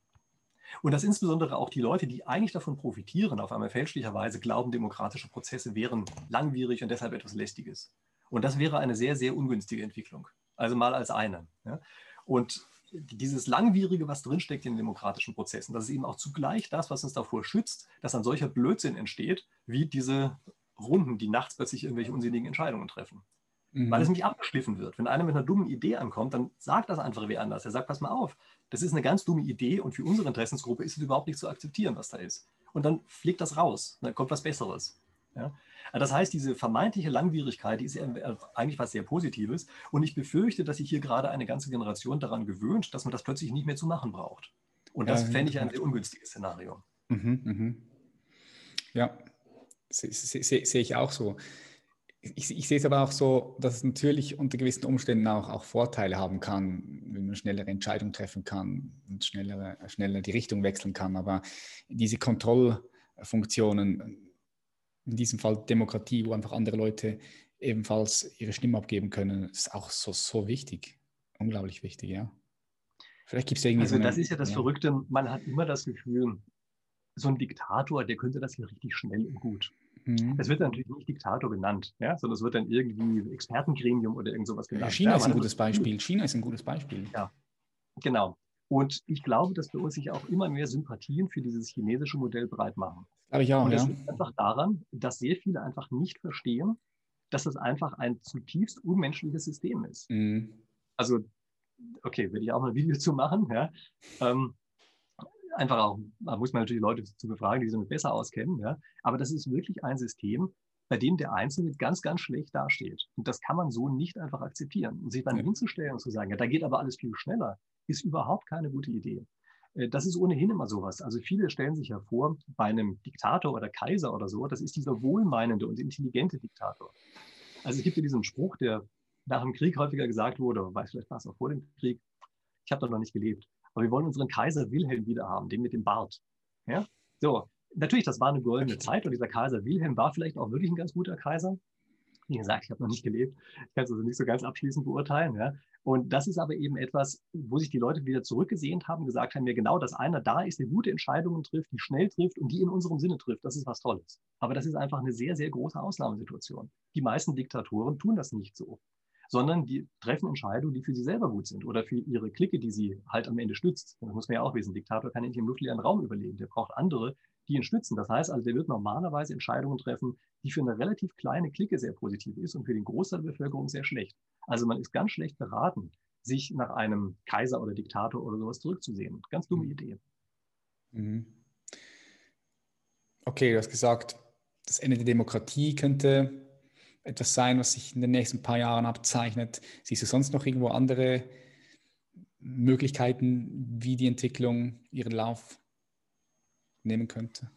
Und dass insbesondere auch die Leute, die eigentlich davon profitieren, auf einmal fälschlicherweise glauben, demokratische Prozesse wären langwierig und deshalb etwas Lästiges. Und das wäre eine sehr, sehr ungünstige Entwicklung. Also mal als eine. Ja. Und dieses Langwierige, was drinsteckt in den demokratischen Prozessen, das ist eben auch zugleich das, was uns davor schützt, dass ein solcher Blödsinn entsteht, wie diese Runden, die nachts plötzlich irgendwelche unsinnigen Entscheidungen treffen. Mhm. Weil es nicht abgeschliffen wird. Wenn einer mit einer dummen Idee ankommt, dann sagt das einfach wie anders. Er sagt, pass mal auf, das ist eine ganz dumme Idee und für unsere Interessensgruppe ist es überhaupt nicht zu akzeptieren, was da ist. Und dann fliegt das raus, dann kommt was Besseres. Ja? Das heißt, diese vermeintliche Langwierigkeit, die ist äh, eigentlich was sehr Positives. Und ich befürchte, dass sich hier gerade eine ganze Generation daran gewöhnt, dass man das plötzlich nicht mehr zu machen braucht. Und das ja, fände ich ein sehr ungünstiges Szenario. Mhm, mhm. Ja, sehe seh, seh ich auch so. Ich, ich, sehe es aber auch so, dass es natürlich unter gewissen Umständen auch, auch Vorteile haben kann, wenn man schnellere Entscheidungen treffen kann und schneller, schneller die Richtung wechseln kann. Aber diese Kontrollfunktionen, in diesem Fall Demokratie, wo einfach andere Leute ebenfalls ihre Stimme abgeben können, ist auch so, so wichtig. Unglaublich wichtig, ja. Vielleicht gibt es irgendwie. Also, so eine, das ist ja das ja. Verrückte. Man hat immer das Gefühl, so ein Diktator, der könnte das hier richtig schnell und gut. Mhm. Es wird natürlich nicht Diktator genannt, ja, sondern es wird dann irgendwie Expertengremium oder irgend sowas genannt. China ja, ist ein gutes Beispiel. China ist ein gutes Beispiel. Ja, genau. Und ich glaube, dass bei uns sich auch immer mehr Sympathien für dieses chinesische Modell breit machen. Glaube ich auch, Und das ja. liegt einfach daran, dass sehr viele einfach nicht verstehen, dass das einfach ein zutiefst unmenschliches System ist. Mhm. Also, okay, werde ich auch mal ein Video zu machen, ja. Ähm, einfach auch, da muss man natürlich Leute zu befragen, die sich damit besser auskennen, ja. Aber das ist wirklich ein System, bei dem der Einzelne ganz, ganz schlecht dasteht. Und das kann man so nicht einfach akzeptieren. Und sich dann ja. hinzustellen und zu sagen, ja, da geht aber alles viel schneller, ist überhaupt keine gute Idee. Äh, das ist ohnehin immer sowas. Also viele stellen sich ja vor, bei einem Diktator oder Kaiser oder so, das ist dieser wohlmeinende und intelligente Diktator. Also es gibt ja diesen Spruch, der nach dem Krieg häufiger gesagt wurde, weiß vielleicht war es auch vor dem Krieg, ich habe da noch nicht gelebt, aber wir wollen unseren Kaiser Wilhelm wieder haben, den mit dem Bart. Ja? So, natürlich, das war eine goldene Zeit und dieser Kaiser Wilhelm war vielleicht auch wirklich ein ganz guter Kaiser. Wie gesagt, ich habe noch nicht gelebt. Ich kann es also nicht so ganz abschließend beurteilen. Ja. Und das ist aber eben etwas, wo sich die Leute wieder zurückgesehnt haben, gesagt haben, mir genau, dass einer da ist, der gute Entscheidungen trifft, die schnell trifft und die in unserem Sinne trifft. Das ist was Tolles. Aber das ist einfach eine sehr, sehr große Ausnahmesituation. Die meisten Diktatoren tun das nicht so. sondern die treffen Entscheidungen, die für sie selber gut sind oder für ihre Clique, die sie halt am Ende stützt. Das muss man ja auch wissen. Diktator kann nicht im luftleeren Raum überleben. Der braucht andere, die ihn stützen. Das heißt also, der wird normalerweise Entscheidungen treffen, die für eine relativ kleine Clique sehr positiv ist und für den Großteil der Bevölkerung sehr schlecht. Also man ist ganz schlecht beraten, sich nach einem Kaiser oder Diktator oder sowas zurückzusehen. Ganz dumme mhm. Idee. Mhm. Okay, du hast gesagt, das Ende der Demokratie könnte etwas sein, was sich in den nächsten paar Jahren abzeichnet. Siehst du sonst noch irgendwo andere Möglichkeiten, wie die Entwicklung ihren Lauf nehmen könnte?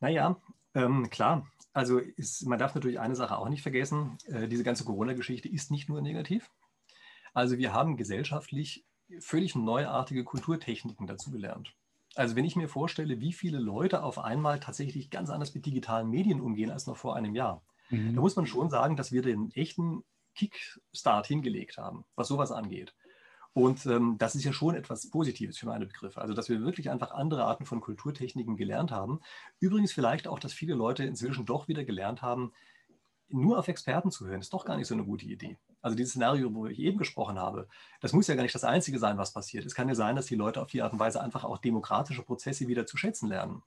Naja, ähm, klar. Also ist, man darf natürlich eine Sache auch nicht vergessen. Äh, diese ganze Corona-Geschichte ist nicht nur negativ. Also wir haben gesellschaftlich völlig neuartige Kulturtechniken dazugelernt. Also wenn ich mir vorstelle, wie viele Leute auf einmal tatsächlich ganz anders mit digitalen Medien umgehen als noch vor einem Jahr, mhm. da muss man schon sagen, dass wir den echten Kickstart hingelegt haben, was sowas angeht. Und ähm, das ist ja schon etwas Positives für meine Begriffe. Also, dass wir wirklich einfach andere Arten von Kulturtechniken gelernt haben. Übrigens vielleicht auch, dass viele Leute inzwischen doch wieder gelernt haben, nur auf Experten zu hören, ist doch gar nicht so eine gute Idee. Also dieses Szenario, wo ich eben gesprochen habe, das muss ja gar nicht das Einzige sein, was passiert. Es kann ja sein, dass die Leute auf die Art und Weise einfach auch demokratische Prozesse wieder zu schätzen lernen.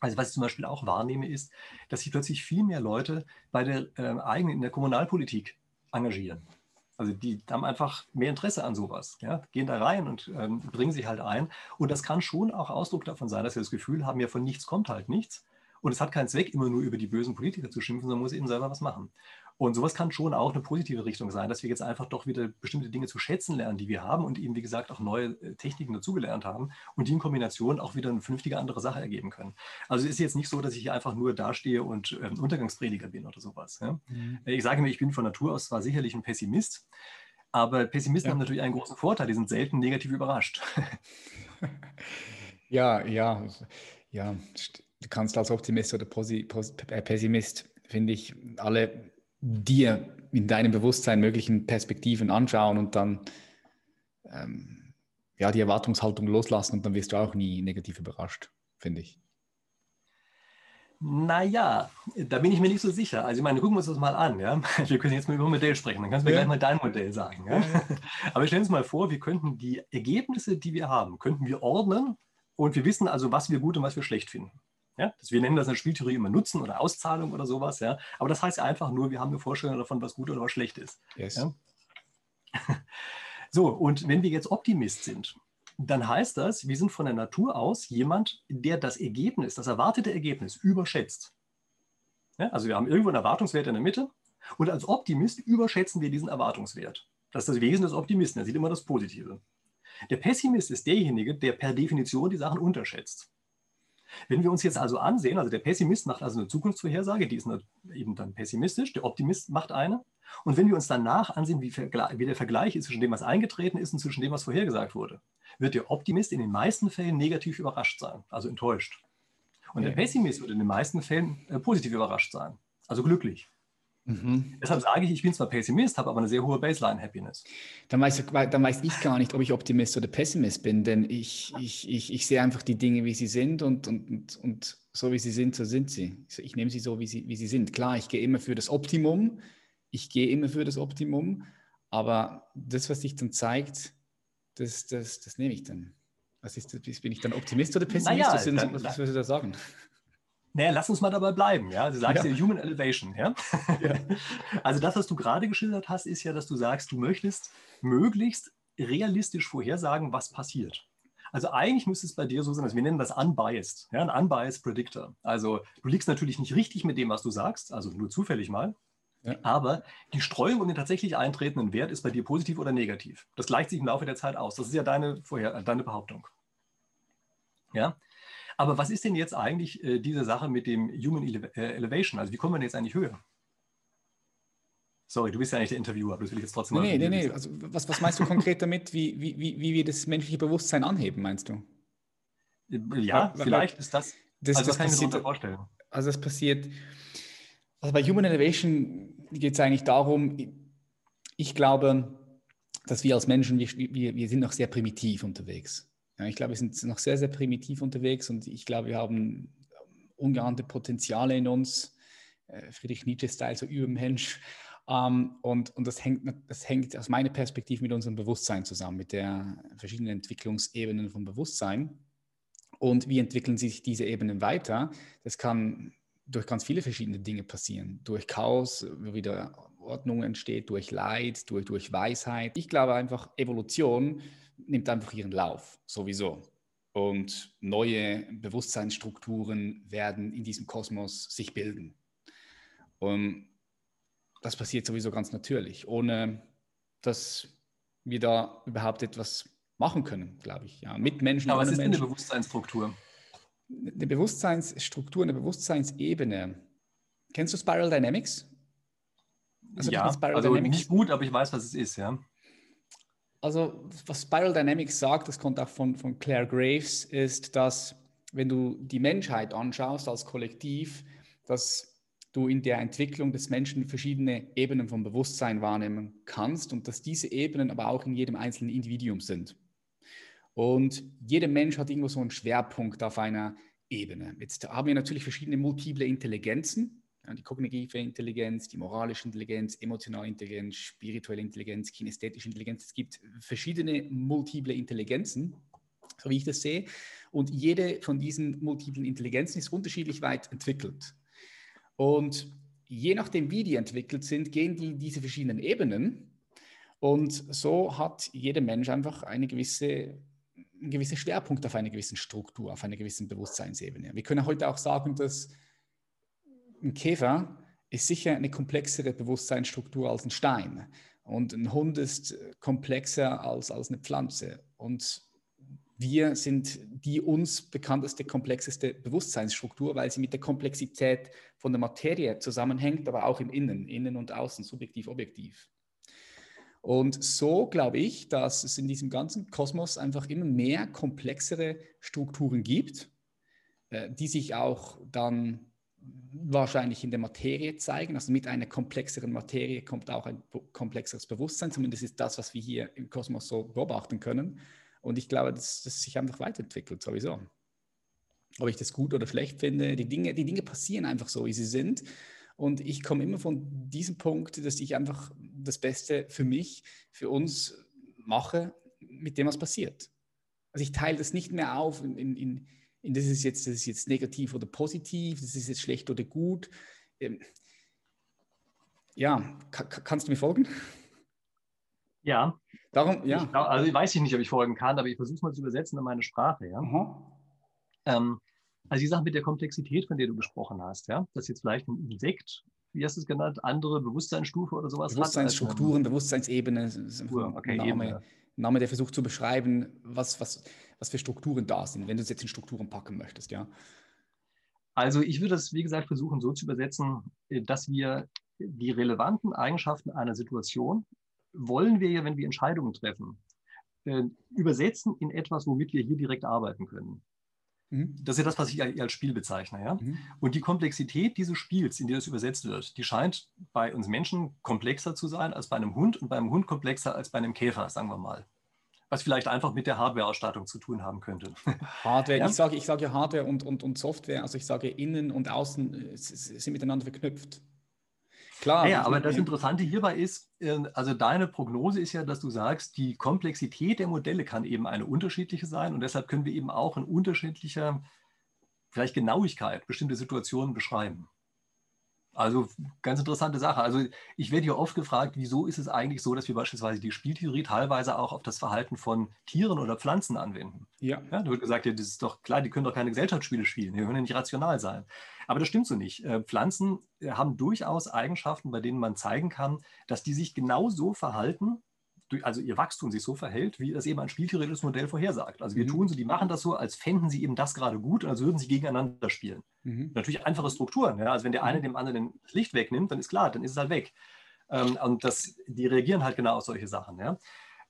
Also was ich zum Beispiel auch wahrnehme, ist, dass sich plötzlich viel mehr Leute bei der äh, eigenen, in der Kommunalpolitik engagieren. Also die haben einfach mehr Interesse an sowas, ja? gehen da rein und ähm, bringen sich halt ein. Und das kann schon auch Ausdruck davon sein, dass sie das Gefühl haben, ja, von nichts kommt halt nichts. Und es hat keinen Zweck, immer nur über die bösen Politiker zu schimpfen, sondern muss eben selber was machen. Und sowas kann schon auch eine positive Richtung sein, dass wir jetzt einfach doch wieder bestimmte Dinge zu schätzen lernen, die wir haben und eben, wie gesagt, auch neue äh, Techniken dazugelernt haben und die in Kombination auch wieder eine vernünftige andere Sache ergeben können. Also es ist jetzt nicht so, dass ich hier einfach nur dastehe und ähm, Untergangsprediger bin oder sowas. Ja? Mhm. Äh, ich sage mir, ich bin von Natur aus zwar sicherlich ein Pessimist, aber Pessimisten ja. haben natürlich einen großen Vorteil, die sind selten negativ überrascht. ja, ja, ja. Du kannst als Optimist oder äh, Pessimist, finde ich, alle dir in deinem Bewusstsein möglichen Perspektiven anschauen und dann ähm, ja, die Erwartungshaltung loslassen und dann wirst du auch nie negativ überrascht, finde ich. Naja, da bin ich mir nicht so sicher. Also ich meine, gucken wir uns das mal an. Ja? Wir können jetzt mal über ein Modell sprechen. Dann kannst du mir ja. gleich mal dein Modell sagen. Ja? Aber stellen uns mal vor, wir könnten die Ergebnisse, die wir haben, könnten wir ordnen und wir wissen also, was wir gut und was wir schlecht finden. Ja? wir nennen das in der Spieltheorie immer Nutzen oder Auszahlung oder sowas. Ja? Aber das heißt einfach nur, wir haben eine Vorstellung davon, was gut oder was schlecht ist. Yes. Ja? So, und wenn wir jetzt Optimist sind, dann heißt das, wir sind von der Natur aus jemand, der das Ergebnis, das erwartete Ergebnis überschätzt. Ja? Also wir haben irgendwo einen Erwartungswert in der Mitte und als Optimist überschätzen wir diesen Erwartungswert. Das ist das Wesen des Optimisten, er sieht immer das Positive. Der Pessimist ist derjenige, der per Definition die Sachen unterschätzt. Wenn wir uns jetzt also ansehen, also der Pessimist macht also eine Zukunftsvorhersage, die ist eben dann pessimistisch, der Optimist macht eine. Und wenn wir uns danach ansehen, wie, wie der Vergleich ist zwischen dem, was eingetreten ist und zwischen dem, was vorhergesagt wurde, wird der Optimist in den meisten Fällen negativ überrascht sein, also enttäuscht. Und der Pessimist wird in den meisten Fällen äh, positiv überrascht sein, also glücklich. Mhm. Deshalb sage ich, ich bin zwar Pessimist, habe aber eine sehr hohe Baseline-Happiness. Dann weiß, dann weiß ich gar nicht, ob ich Optimist oder Pessimist bin, denn ich, ich, ich, ich sehe einfach die Dinge, wie sie sind und, und, und so wie sie sind, so sind sie. Ich nehme sie so, wie sie, wie sie sind. Klar, ich gehe immer für das Optimum, ich gehe immer für das Optimum, aber das, was sich dann zeigt, das, das, das nehme ich dann. Was ist? Bin ich dann Optimist oder Pessimist? Naja, was würdest du da sagen? Naja, lass uns mal dabei bleiben. Ja? Du sagst ja, ja Human Elevation. Ja? ja? Also das, was du gerade geschildert hast, ist ja, dass du sagst, du möchtest möglichst realistisch vorhersagen, was passiert. Also eigentlich müsste es bei dir so sein, dass wir nennen das unbiased, ja, ein unbiased Predictor. Also du liegst natürlich nicht richtig mit dem, was du sagst, also nur zufällig mal. Ja. Aber die Streuung um den tatsächlich eintretenden Wert ist bei dir positiv oder negativ. Das gleicht sich im Laufe der Zeit aus. Das ist ja deine, Vorher deine Behauptung. Ja? Aber was ist denn jetzt eigentlich äh, diese Sache mit dem Human Ele äh, Elevation? Also wie kommen wir denn jetzt eigentlich höher? Sorry, du bist ja nicht der Interviewer, aber das will ich jetzt trotzdem mal. Nee, nee, nee. Also, was, was meinst du konkret damit, wie, wie, wie, wie wir das menschliche Bewusstsein anheben, meinst du? Ja, weil, vielleicht weil, ist das. das also, das kann passiert, ich mir vorstellen. Also, das passiert. Also, bei Human Elevation geht es eigentlich darum, ich glaube, dass wir als Menschen, wir, wir, wir sind noch sehr primitiv unterwegs. Ja, ich glaube, wir sind noch sehr, sehr primitiv unterwegs und ich glaube, wir haben ungeahnte Potenziale in uns. Äh, Friedrich Nietzsche-Style, so Übermensch. Ähm, und und das, hängt, das hängt aus meiner Perspektive mit unserem Bewusstsein zusammen, mit den verschiedenen Entwicklungsebenen vom Bewusstsein. Und wie entwickeln sich diese Ebenen weiter? Das kann durch ganz viele verschiedene Dinge passieren. Durch Chaos, wo wieder Ordnung entsteht, durch Leid, durch, durch Weisheit. Ich glaube einfach, Evolution nimmt einfach ihren Lauf, sowieso. Und neue Bewusstseinsstrukturen werden in diesem Kosmos sich bilden. Und das passiert sowieso ganz natürlich, ohne dass wir da überhaupt etwas machen können, glaube ich. Ja, mit Menschen. Aber was ist Menschen. eine Bewusstseinsstruktur? Eine Bewusstseinsstruktur, eine Bewusstseinsebene. Kennst du Spiral Dynamics? Also ja, also nicht gut, aber ich weiß, was es ist, ja. Also was Spiral Dynamics sagt, das kommt auch von, von Claire Graves, ist, dass wenn du die Menschheit anschaust als Kollektiv, dass du in der Entwicklung des Menschen verschiedene Ebenen vom Bewusstsein wahrnehmen kannst und dass diese Ebenen aber auch in jedem einzelnen Individuum sind. Und jeder Mensch hat irgendwo so einen Schwerpunkt auf einer Ebene. Jetzt haben wir natürlich verschiedene multiple Intelligenzen, die kognitive Intelligenz, die moralische Intelligenz, emotionale Intelligenz, spirituelle Intelligenz, kinästhetische Intelligenz. Es gibt verschiedene multiple Intelligenzen, so wie ich das sehe. Und jede von diesen multiplen Intelligenzen ist unterschiedlich weit entwickelt. Und je nachdem, wie die entwickelt sind, gehen die diese verschiedenen Ebenen. Und so hat jeder Mensch einfach eine gewisse, einen gewissen Schwerpunkt auf einer gewissen Struktur, auf einer gewissen Bewusstseinsebene. Wir können heute auch sagen, dass ein Käfer ist sicher eine komplexere Bewusstseinsstruktur als ein Stein. Und ein Hund ist komplexer als, als eine Pflanze. Und wir sind die uns bekannteste, komplexeste Bewusstseinsstruktur, weil sie mit der Komplexität von der Materie zusammenhängt, aber auch im Innen, Innen und Außen, subjektiv, objektiv. Und so glaube ich, dass es in diesem ganzen Kosmos einfach immer mehr komplexere Strukturen gibt, äh, die sich auch dann wahrscheinlich in der Materie zeigen. Also mit einer komplexeren Materie kommt auch ein komplexeres Bewusstsein. Zumindest ist das, was wir hier im Kosmos so beobachten können. Und ich glaube, dass das sich einfach weiterentwickelt, sowieso. Ob ich das gut oder schlecht finde, die Dinge, die Dinge passieren einfach so, wie sie sind. Und ich komme immer von diesem Punkt, dass ich einfach das Beste für mich, für uns mache, mit dem, was passiert. Also ich teile das nicht mehr auf in, in, in, in das, ist jetzt, das ist jetzt negativ oder positiv, das ist jetzt schlecht oder gut. Ähm, ja, kannst du mir folgen? Ja. Darum, ja. Ich, also ich weiß nicht, ob ich folgen kann, aber ich versuche es mal zu übersetzen in meine Sprache, ja. Ähm, also die Sache mit der Komplexität, von der du gesprochen hast, ja, dass jetzt vielleicht ein Insekt, wie hast du es genannt, andere Bewusstseinsstufe oder sowas Bewusstseinsstrukturen, Bewusstseinsebene, okay, Name, Ebene. Name, der versucht zu beschreiben, was, was, was für Strukturen da sind, wenn du es jetzt in Strukturen packen möchtest, ja. Also ich würde es, wie gesagt, versuchen so zu übersetzen, äh, dass wir die relevanten Eigenschaften einer Situation wollen wir ja, wenn wir Entscheidungen treffen, äh, übersetzen in etwas, womit wir hier direkt arbeiten können. Mhm. Das ist ja das, was ich als Spiel bezeichne. Ja? Mhm. Und die Komplexität dieses Spiels, in das übersetzt wird, die scheint bei uns Menschen komplexer zu sein als bei einem Hund und beim Hund komplexer als bei einem Käfer, sagen wir mal. Was vielleicht einfach mit der Hardware-Ausstattung zu tun haben könnte. Hardware, ja? ich sage ich sage ja Hardware und, und, und Software, also ich sage innen und außen äh, sind miteinander verknüpft. Klar. Ja, aber das Interessante hierbei ist, ähm, also deine Prognose ist ja, dass du sagst, die Komplexität der Modelle kann eben eine unterschiedliche sein und deshalb können wir eben auch in unterschiedlicher, vielleicht Genauigkeit bestimmte Situationen beschreiben. Also ganz interessante Sache. Also ich werde hier oft gefragt, wieso ist es eigentlich so, dass wir beispielsweise die Spieltheorie teilweise auch auf das Verhalten von Tieren oder Pflanzen anwenden. Ja. ja da wird gesagt, ja, das ist doch klar, die können doch keine Gesellschaftsspiele spielen, die können ja nicht rational sein. Aber das stimmt so nicht. Äh, Pflanzen äh, haben durchaus Eigenschaften, bei denen man zeigen kann, dass die sich genau so verhalten, also ihr Wachstum sich so verhält, wie das eben ein spieltheoretisches Modell vorhersagt. Also wir mhm. tun so, die machen das so, als fänden sie eben das gerade gut und als würden sie gegeneinander spielen. Mhm. Natürlich einfache Strukturen. Ja? Also wenn der eine mhm. dem anderen das Licht wegnimmt, dann ist klar, dann ist es halt weg. Ähm, und das, die reagieren halt genau auf solche Sachen. Ja?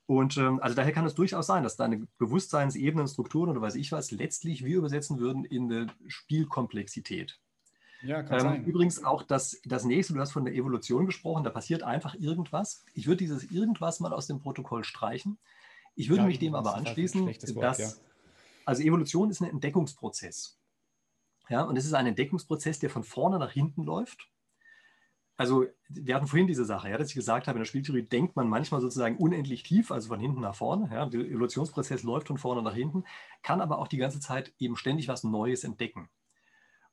Und ähm, also daher kann es durchaus sein, dass deine Bewusstseinsebenen, Strukturen oder weiß ich was letztlich wir übersetzen würden in eine Spielkomplexität. Ja, kann ähm, sein. Übrigens auch das, das nächste, du hast von der Evolution gesprochen, da passiert einfach irgendwas. Ich würde dieses irgendwas mal aus dem Protokoll streichen. Ich würde ja, mich dem aber anschließen, Wort, dass, ja. also Evolution ist ein Entdeckungsprozess. Ja, und es ist ein Entdeckungsprozess, der von vorne nach hinten läuft. also wir hatten vorhin diese Sache, ja, dass ich gesagt habe, in der Spieltheorie denkt man manchmal sozusagen unendlich tief, also von hinten nach vorne. Ja, der Evolutionsprozess läuft von vorne nach hinten, kann aber auch die ganze Zeit eben ständig was Neues entdecken.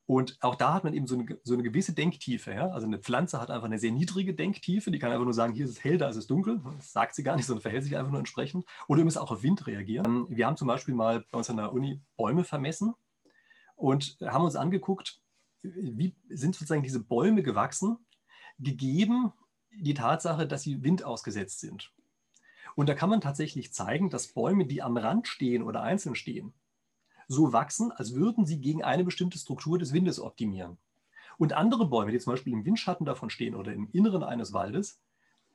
Und auch da hat man eben so eine, so eine gewisse Denktiefe. Ja? Also eine Pflanze hat einfach eine sehr niedrige Denktiefe, die kann einfach nur sagen, hier ist es hell, da ist es dunkel. Das sagt sie gar nicht, sondern verhält sich einfach nur entsprechend. Oder ihr müsst auch auf Wind reagieren. Wir haben zum Beispiel mal bei uns an der Uni Bäume vermessen und haben uns angeguckt, wie sind sozusagen diese Bäume gewachsen, gegeben die Tatsache, dass sie Wind ausgesetzt sind. Und da kann man tatsächlich zeigen, dass Bäume, die am Rand stehen oder einzeln stehen, so wachsen, als würden sie gegen eine bestimmte Struktur des Windes optimieren. Und andere Bäume, die zum Beispiel im Windschatten davon stehen oder im Inneren eines Waldes,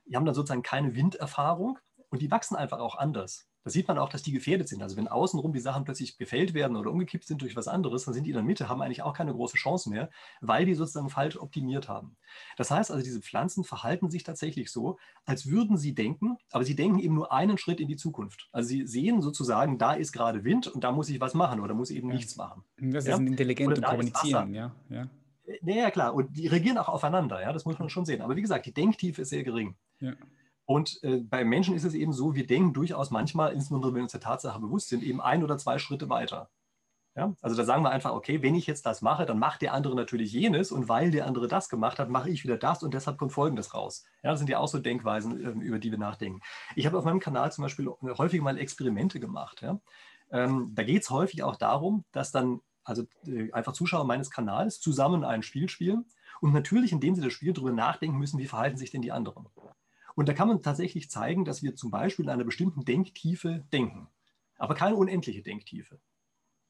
die haben dann sozusagen keine Winderfahrung und die wachsen einfach auch anders. Da sieht man auch, dass die gefährdet sind. Also wenn außenrum die Sachen plötzlich gefällt werden oder umgekippt sind durch was anderes, dann sind die in der Mitte, haben eigentlich auch keine große Chance mehr, weil die sozusagen falsch optimiert haben. Das heißt also, diese Pflanzen verhalten sich tatsächlich so, als würden sie denken, aber sie denken eben nur einen Schritt in die Zukunft. Also sie sehen sozusagen, da ist gerade Wind und da muss ich was machen oder muss eben ja. nichts machen. Das ist ja? ein intelligentes Kommunizieren, ja. ja. Ja, klar. Und die reagieren auch aufeinander, ja, das muss man schon sehen. Aber wie gesagt, die Denktiefe ist sehr gering. Ja. Und äh, bei Menschen ist es eben so, wir denken durchaus manchmal, insbesondere wenn wir uns der Tatsache bewusst sind, eben ein oder zwei Schritte weiter. Ja? Also da sagen wir einfach, okay, wenn ich jetzt das mache, dann macht der andere natürlich jenes und weil der andere das gemacht hat, mache ich wieder das und deshalb kommt Folgendes raus. Ja, das sind ja auch so Denkweisen, äh, über die wir nachdenken. Ich habe auf meinem Kanal zum Beispiel häufig mal Experimente gemacht. Ja? Ähm, da geht es häufig auch darum, dass dann also äh, einfach Zuschauer meines Kanals zusammen ein Spiel spielen und natürlich, indem sie das Spiel darüber nachdenken müssen, wie verhalten sich denn die anderen. Und da kann man tatsächlich zeigen, dass wir zum Beispiel in einer bestimmten Denktiefe denken, aber keine unendliche Denktiefe.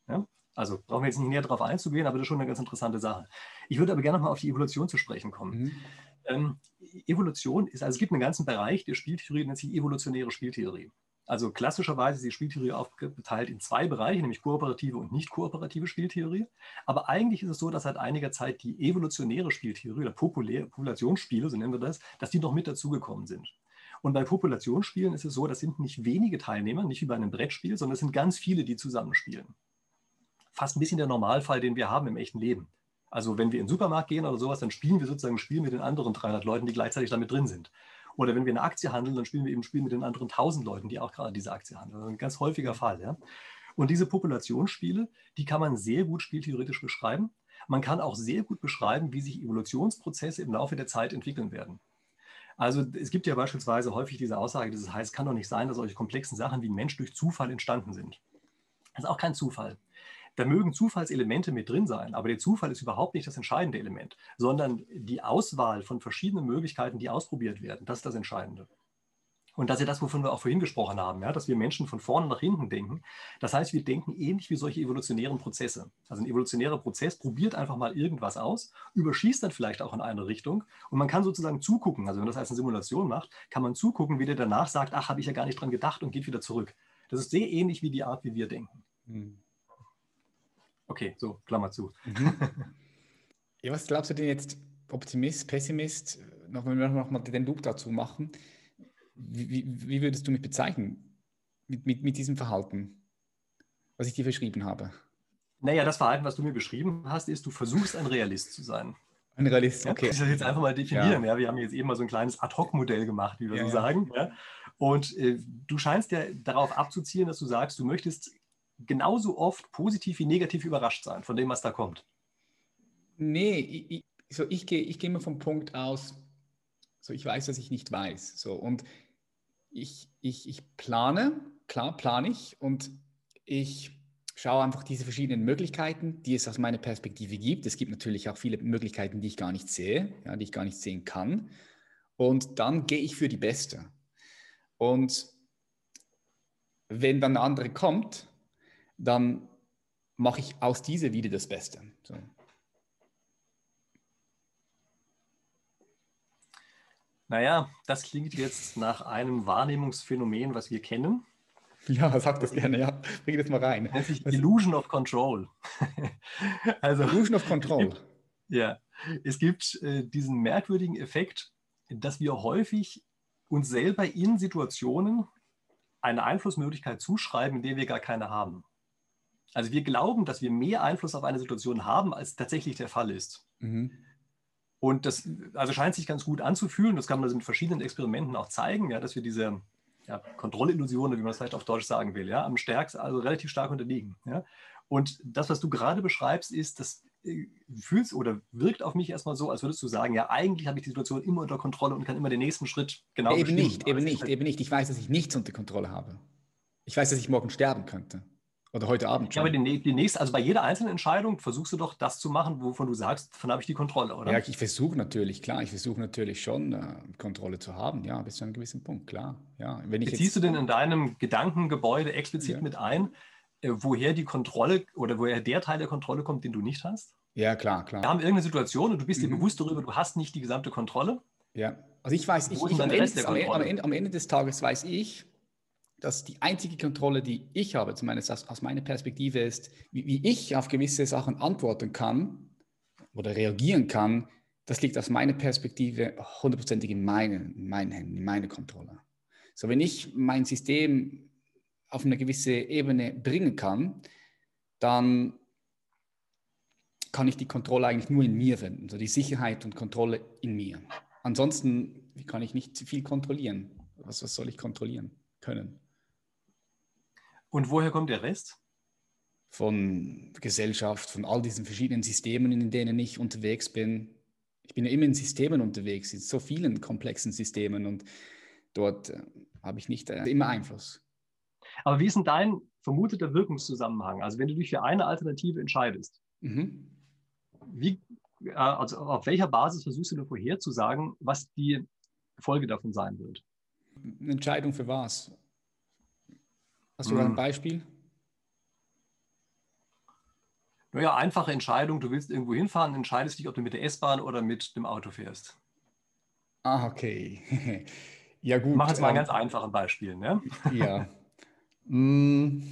Ja? Also brauchen wir jetzt nicht näher darauf einzugehen, aber das ist schon eine ganz interessante Sache. Ich würde aber gerne noch mal auf die Evolution zu sprechen kommen. Mhm. Ähm, Evolution ist, also es gibt einen ganzen Bereich der Spieltheorie, nennt sich evolutionäre Spieltheorie. Also klassischerweise ist die Spieltheorie aufgeteilt in zwei Bereiche, nämlich kooperative und nicht kooperative Spieltheorie. Aber eigentlich ist es so, dass seit einiger Zeit die evolutionäre Spieltheorie oder Populationsspiele, so nennen wir das, dass die noch mit dazugekommen sind. Und bei Populationsspielen ist es so, das sind nicht wenige Teilnehmer, nicht wie bei einem Brettspiel, sondern es sind ganz viele, die zusammenspielen. Fast ein bisschen der Normalfall, den wir haben im echten Leben. Also wenn wir in den Supermarkt gehen oder sowas, dann spielen wir sozusagen ein Spiel mit den anderen 300 Leuten, die gleichzeitig damit drin sind. Oder wenn wir eine Aktie handeln, dann spielen wir eben ein Spiel mit den anderen 1000 Leuten, die auch gerade diese Aktie handeln. Das ist ein ganz häufiger Fall. Ja? Und diese Populationsspiele, die kann man sehr gut spieltheoretisch beschreiben. Man kann auch sehr gut beschreiben, wie sich Evolutionsprozesse im Laufe der Zeit entwickeln werden. Also es gibt ja beispielsweise häufig diese Aussage, das heißt, es kann doch nicht sein, dass solche komplexen Sachen wie Mensch durch Zufall entstanden sind. Das ist auch kein Zufall. Da mögen Zufallselemente mit drin sein, aber der Zufall ist überhaupt nicht das entscheidende Element, sondern die Auswahl von verschiedenen Möglichkeiten, die ausprobiert werden, das ist das Entscheidende. Und das ist ja das, wovon wir auch vorhin gesprochen haben, ja, dass wir Menschen von vorne nach hinten denken. Das heißt, wir denken ähnlich wie solche evolutionären Prozesse. Also ein evolutionärer Prozess probiert einfach mal irgendwas aus, überschießt dann vielleicht auch in eine Richtung und man kann sozusagen zugucken. Also wenn man das als eine Simulation macht, kann man zugucken, wie der danach sagt, ach, habe ich ja gar nicht dran gedacht und geht wieder zurück. Das ist sehr ähnlich wie die Art, wie wir denken. Hm. Okay, so, Klammer zu. Mhm. Ja, was glaubst du denn jetzt, Optimist, Pessimist, noch, wenn wir noch mal den Loop dazu machen, wie, wie, würdest du mich bezeichnen mit, mit, mit diesem Verhalten, was ich dir beschrieben habe? Naja, das Verhalten, was du mir beschrieben hast, ist, du versuchst ein Realist zu sein. Ein Realist, okay. Ja, ich das jetzt einfach mal definieren. Ja. ja. wir haben jetzt eben mal so ein kleines Ad-Hoc-Modell gemacht, wie wir ja, so sagen. Ja. Und äh, du scheinst ja darauf abzuzielen, dass du sagst, du möchtest genauso oft positiv wie negativ überrascht sein von dem, was da kommt? Nee, ich, so ich gehe ich geh immer vom Punkt aus, so ich weiß, dass ich nicht weiß. So, und ich, ich, ich plane, klar plane ich und ich schaue einfach diese verschiedenen Möglichkeiten, die es aus meiner Perspektive gibt. Es gibt natürlich auch viele Möglichkeiten, die ich gar nicht sehe, ja, die ich gar nicht sehen kann. Und dann gehe ich für die beste. Und wenn dann eine andere kommt, dann mache ich aus dieser wieder das Beste. So. Naja, das klingt jetzt nach einem Wahrnehmungsphänomen, was wir kennen. Ja, sag das gerne, ja. Bring das mal rein. Nennt sich Illusion of Control. also, Illusion of Control. Es gibt, ja, es gibt äh, diesen merkwürdigen Effekt, dass wir häufig uns selber in Situationen eine Einflussmöglichkeit zuschreiben, in der wir gar keine haben. Also wir glauben, dass wir mehr Einfluss auf eine Situation haben, als tatsächlich der Fall ist. Mhm. Und das also scheint sich ganz gut anzufühlen. Das kann man also mit verschiedenen Experimenten auch zeigen, ja, dass wir diese ja, Kontrollillusionen, wie man es vielleicht auf Deutsch sagen will, ja, am stärksten, also relativ stark unterliegen. Ja. Und das, was du gerade beschreibst, ist, das äh, fühlst oder wirkt auf mich erstmal so, als würdest du sagen, ja, eigentlich habe ich die Situation immer unter Kontrolle und kann immer den nächsten Schritt genau Eben bestimmen. nicht, eben nicht, eben nicht. Ich weiß, dass ich nichts unter Kontrolle habe. Ich weiß, dass ich morgen sterben könnte. Oder heute Abend schon. Ja, aber die, die nächste, also bei jeder einzelnen Entscheidung versuchst du doch das zu machen, wovon du sagst, davon habe ich die Kontrolle, oder? Ja, ich versuche natürlich, klar, ich versuche natürlich schon, äh, Kontrolle zu haben, ja, bis zu einem gewissen Punkt, klar. Ja, wenn ich Beziehst jetzt, du denn in deinem Gedankengebäude explizit ja. mit ein, äh, woher die Kontrolle oder woher der Teil der Kontrolle kommt, den du nicht hast? Ja, klar, klar. Wir haben irgendeine Situation und du bist mhm. dir bewusst darüber, du hast nicht die gesamte Kontrolle. Ja, also ich weiß, ich, ich am, Ende, am, Ende, am Ende des Tages weiß ich, dass die einzige Kontrolle, die ich habe, zumindest aus, aus meiner Perspektive, ist, wie, wie, ich auf gewisse Sachen antworten kann oder reagieren kann, das liegt aus meiner Perspektive hundertprozentig in meinen, in meinen Händen, in meiner Kontrolle. So, wenn ich mein System auf eine gewisse Ebene bringen kann, dann kann ich die Kontrolle eigentlich nur in mir finden, so die Sicherheit und Kontrolle in mir. Ansonsten kann ich nicht viel kontrollieren. Was, was soll ich kontrollieren können? Und woher kommt der Rest? Von Gesellschaft, von all diesen verschiedenen Systemen, in denen ich unterwegs bin. Ich bin ja immer in Systemen unterwegs, in so vielen komplexen Systemen und dort äh, habe ich nicht äh, immer Einfluss. Aber wie ist denn dein vermuteter Wirkungszusammenhang? Also wenn du dich für eine Alternative entscheidest, mhm. wie, äh, also auf welcher Basis versuchst du nur vorherzusagen, was die Folge davon sein wird? Eine Entscheidung für was? Hast du hm. ein Beispiel? Naja, einfache Entscheidung. Du willst irgendwo hinfahren, entscheidest dich, ob du mit der S-Bahn oder mit dem Auto fährst. Ah, okay. ja, gut. Mach jetzt mal ein ähm, ganz einfaches Beispiel. Ne? ja. Hm.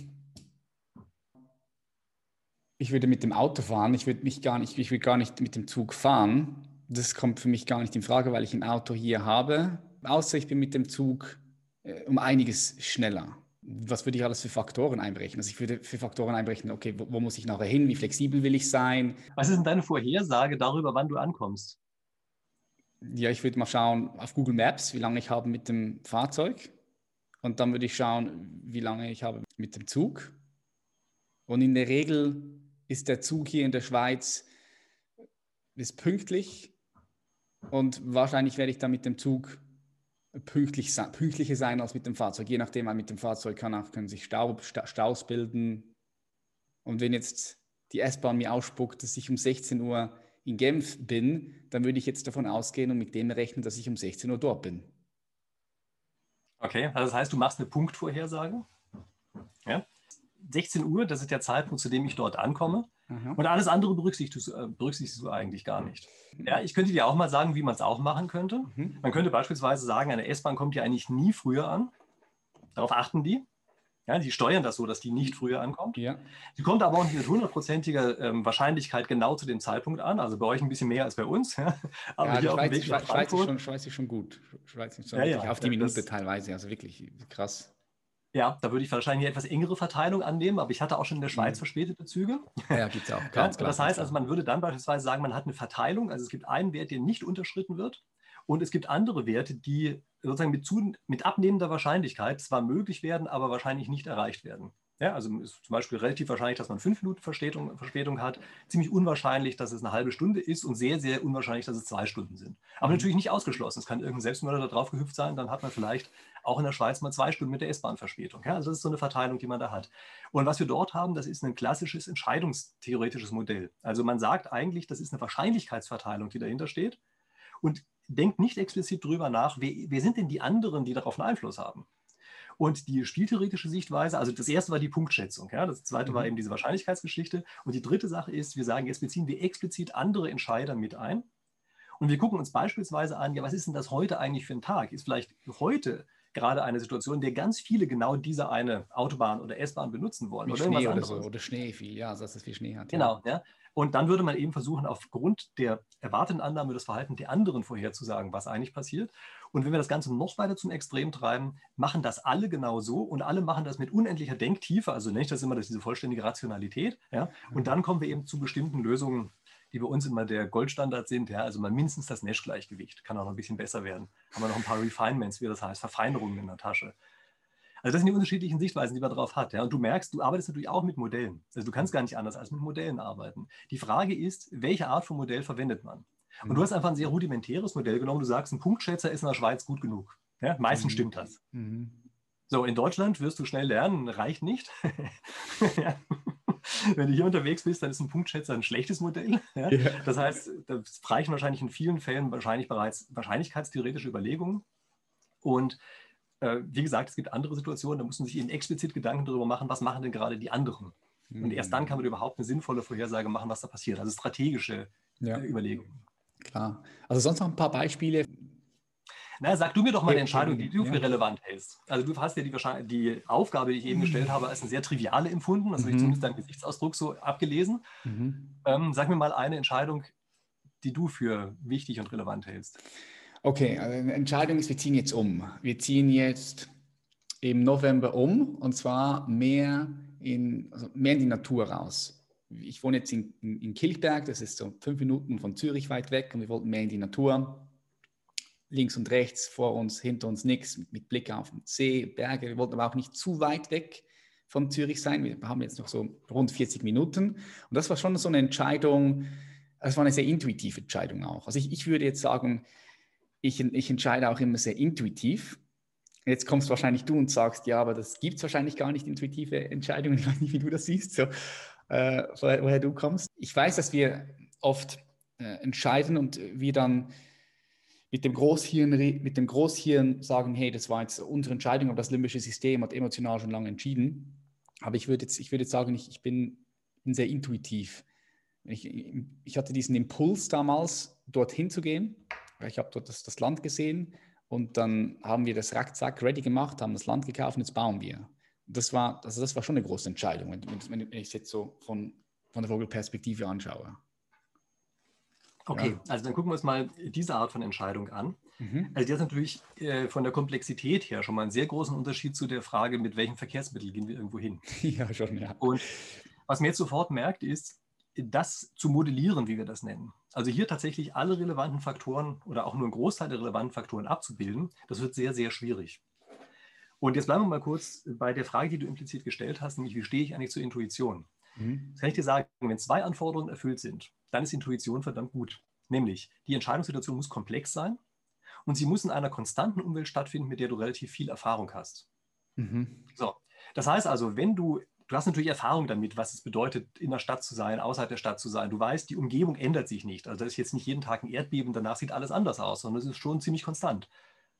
Ich würde mit dem Auto fahren. Ich würde mich gar nicht, ich würde gar nicht mit dem Zug fahren. Das kommt für mich gar nicht in Frage, weil ich ein Auto hier habe. Außer ich bin mit dem Zug äh, um einiges schneller was würde ich alles für Faktoren einbrechen? Also ich würde für Faktoren einbrechen, okay, wo, wo, muss ich nachher hin, wie flexibel will ich sein? Was ist denn deine Vorhersage darüber, wann du ankommst? Ja, ich würde mal schauen auf Google Maps, wie lange ich habe mit dem Fahrzeug. Und dann würde ich schauen, wie lange ich habe mit dem Zug. Und in der Regel ist der Zug hier in der Schweiz ist pünktlich. Und wahrscheinlich werde ich dann mit dem Zug pünktlich, pünktlicher sein als mit dem Fahrzeug. Je nachdem, mit dem Fahrzeug kann auch, können sich Staub, Staus bilden. Und wenn jetzt die S-Bahn mir ausspuckt, dass ich um 16 Uhr in Genf bin, dann würde ich jetzt davon ausgehen und mit dem rechnen, dass ich um 16 Uhr dort bin. Okay, also das heißt, du machst eine Punktvorhersage. Ja? 16 Uhr, das ist der Zeitpunkt, zu dem ich dort ankomme. Mhm. Und alles andere berücksichtigst, äh, berücksichtigst, du eigentlich gar nicht. Ja, ich könnte dir auch mal sagen, wie man es auch machen könnte. Mhm. Man könnte beispielsweise sagen, eine S-Bahn kommt ja eigentlich nie früher an. Darauf achten die. Ja, die steuern das so, dass die nicht früher ankommt. Ja. Die kommt aber auch nicht mit hundertprozentiger ähm, Wahrscheinlichkeit genau zu dem Zeitpunkt an. Also bei euch ein bisschen mehr als bei uns. Ja. Aber ja, hier auf dem Weg Schweiz, Schweiz, ist schon, Schweiz ist schon gut. Schweiz ist schon ja, ja, auf die Minute das, teilweise. Also wirklich krass. Ja, da würde ich wahrscheinlich eine etwas engere Verteilung annehmen, aber ich hatte auch schon in der Schweiz mhm. verspätete Züge. Ja, gibt es auch. Ganz ja, das heißt also, man würde dann beispielsweise sagen, man hat eine Verteilung, also es gibt einen Wert, der nicht unterschritten wird und es gibt andere Werte, die sozusagen mit, zu, mit abnehmender Wahrscheinlichkeit zwar möglich werden, aber wahrscheinlich nicht erreicht werden. Ja, also ist zum Beispiel relativ wahrscheinlich, dass man fünf Minuten Verspätung, Verspätung, hat. Ziemlich unwahrscheinlich, dass es eine halbe Stunde ist und sehr, sehr unwahrscheinlich, dass es zwei Stunden sind. Aber mhm. natürlich nicht ausgeschlossen. Es kann irgendein Selbstmörder da drauf gehüpft sein, dann hat man vielleicht auch in der Schweiz mal zwei Stunden mit der S-Bahn Verspätung. Ja, also das ist so eine Verteilung, die man da hat. Und was wir dort haben, das ist ein klassisches entscheidungstheoretisches Modell. Also man sagt eigentlich, das ist eine Wahrscheinlichkeitsverteilung, die dahinter steht und denkt nicht explizit darüber nach, wer, wer sind denn die anderen, die darauf einen Einfluss haben. Und die spieltheoretische Sichtweise, also das erste war die Punktschätzung, ja, das zweite mhm. war eben diese Wahrscheinlichkeitsgeschichte. Und die dritte Sache ist, wir sagen, jetzt beziehen wir explizit andere Entscheider mit ein. Und wir gucken uns beispielsweise an, ja, was ist denn das heute eigentlich für ein Tag? Ist vielleicht heute gerade eine Situation, in der ganz viele genau diese eine Autobahn oder S-Bahn benutzen wollen. Wie oder Schnee oder so, oder Schnee viel, ja, dass es viel Schnee hat. Genau, ja. Und dann würde man eben versuchen, aufgrund der erwarteten Annahme das Verhalten der anderen vorherzusagen, was eigentlich passiert. Und wenn wir das Ganze noch weiter zum Extrem treiben, machen das alle genau so und alle machen das mit unendlicher Denktiefe, also nenne ich das immer das diese vollständige Rationalität. Ja? Und dann kommen wir eben zu bestimmten Lösungen, die bei uns immer der Goldstandard sind. Ja, also mal mindestens das Nash-Gleichgewicht, kann auch noch ein bisschen besser werden. Haben wir noch ein paar Refinements, wie das heißt, Verfeinerungen in der Tasche. Also das sind die unterschiedlichen Sichtweisen, die man darauf hat. Ja. Und du merkst, du arbeitest natürlich auch mit Modellen. Also du kannst gar nicht anders als mit Modellen arbeiten. Die Frage ist, welche Art von Modell verwendet man? Und du mhm. hast einfach ein sehr rudimentäres Modell genommen. Du sagst, ein Punktschätzer ist in der Schweiz gut genug. Ja, meistens mhm. stimmt das. Mhm. So, in Deutschland wirst du schnell lernen, reicht nicht. ja. Wenn du hier unterwegs bist, dann ist ein Punktschätzer ein schlechtes Modell. Ja? Ja. Das heißt, das reichen wahrscheinlich in vielen Fällen wahrscheinlich bereits wahrscheinlichkeitstheoretische Überlegungen. Und wie gesagt, es gibt andere Situationen, da muss man sich eben explizit Gedanken darüber machen, was machen denn gerade die anderen. Mhm. Und erst dann kann man überhaupt eine sinnvolle Vorhersage machen, was da passiert. Also strategische ja. äh, Überlegungen. Klar. Also sonst noch ein paar Beispiele. Na, sag du mir doch mal eine Entscheidung, die du für ja. relevant hältst. Also du hast ja die, die Aufgabe, die ich eben gestellt habe, als eine sehr triviale empfunden. Das mhm. habe ich zumindest deinen Gesichtsausdruck so abgelesen. Mhm. Ähm, sag mir mal eine Entscheidung, die du für wichtig und relevant hältst. Okay, also eine Entscheidung ist, wir ziehen jetzt um. Wir ziehen jetzt im November um und zwar mehr in, also mehr in die Natur raus. Ich wohne jetzt in, in, in Kilchberg, das ist so fünf Minuten von Zürich weit weg und wir wollten mehr in die Natur. Links und rechts, vor uns, hinter uns nichts, mit, mit Blick auf den See, Berge. Wir wollten aber auch nicht zu weit weg von Zürich sein. Wir haben jetzt noch so rund 40 Minuten. Und das war schon so eine Entscheidung, das war eine sehr intuitive Entscheidung auch. Also ich, ich würde jetzt sagen, ich, ich entscheide auch immer sehr intuitiv. Jetzt kommst wahrscheinlich du und sagst, ja, aber das gibt es wahrscheinlich gar nicht, intuitive Entscheidungen. Ich weiß nicht, wie du das siehst, so, äh, woher, woher, du kommst. Ich weiß, dass wir oft äh, entscheiden und wir dann mit dem, Großhirn, mit dem Großhirn sagen, hey, das war jetzt unsere Entscheidung, aber das limbische System hat emotional schon lange entschieden. Aber ich würde jetzt, ich würde jetzt sagen, ich, ich bin, sehr intuitiv. Ich, ich hatte diesen Impuls damals, dorthin zu gehen ich habe dort das, das, Land gesehen und dann haben wir das Rackzack ready gemacht, haben das Land gekauft und jetzt bauen wir. Das war, also das war schon eine große Entscheidung, wenn, wenn ich es jetzt so von, von der Vogelperspektive anschaue. Okay, ja. also dann gucken wir uns mal diese Art von Entscheidung an. Mhm. Also die hat natürlich äh, von der Komplexität her schon mal einen sehr großen Unterschied zu der Frage, mit welchem Verkehrsmittel gehen wir irgendwo hin. Ja, schon, ja. Und was man jetzt sofort merkt, ist, das zu modellieren, wie wir das nennen. Also hier tatsächlich alle relevanten Faktoren oder auch nur einen Großteil der relevanten Faktoren abzubilden, das wird sehr, sehr schwierig. Und jetzt bleiben wir mal kurz bei der Frage, die du implizit gestellt hast, nämlich wie stehe ich eigentlich zur Intuition? Mhm. Das kann ich dir sagen, wenn zwei Anforderungen erfüllt sind, dann ist Intuition verdammt gut. Nämlich, die Entscheidungssituation muss komplex sein und sie muss in einer konstanten Umwelt stattfinden, mit der du relativ viel Erfahrung hast. Mhm. So, das heißt also, wenn du du hast natürlich Erfahrung damit, was es bedeutet, in der Stadt zu sein, außerhalb der Stadt zu sein. Du weißt, die Umgebung ändert sich nicht. Also da ist jetzt nicht jeden Tag ein Erdbeben, danach sieht alles anders aus, sondern es ist schon ziemlich konstant.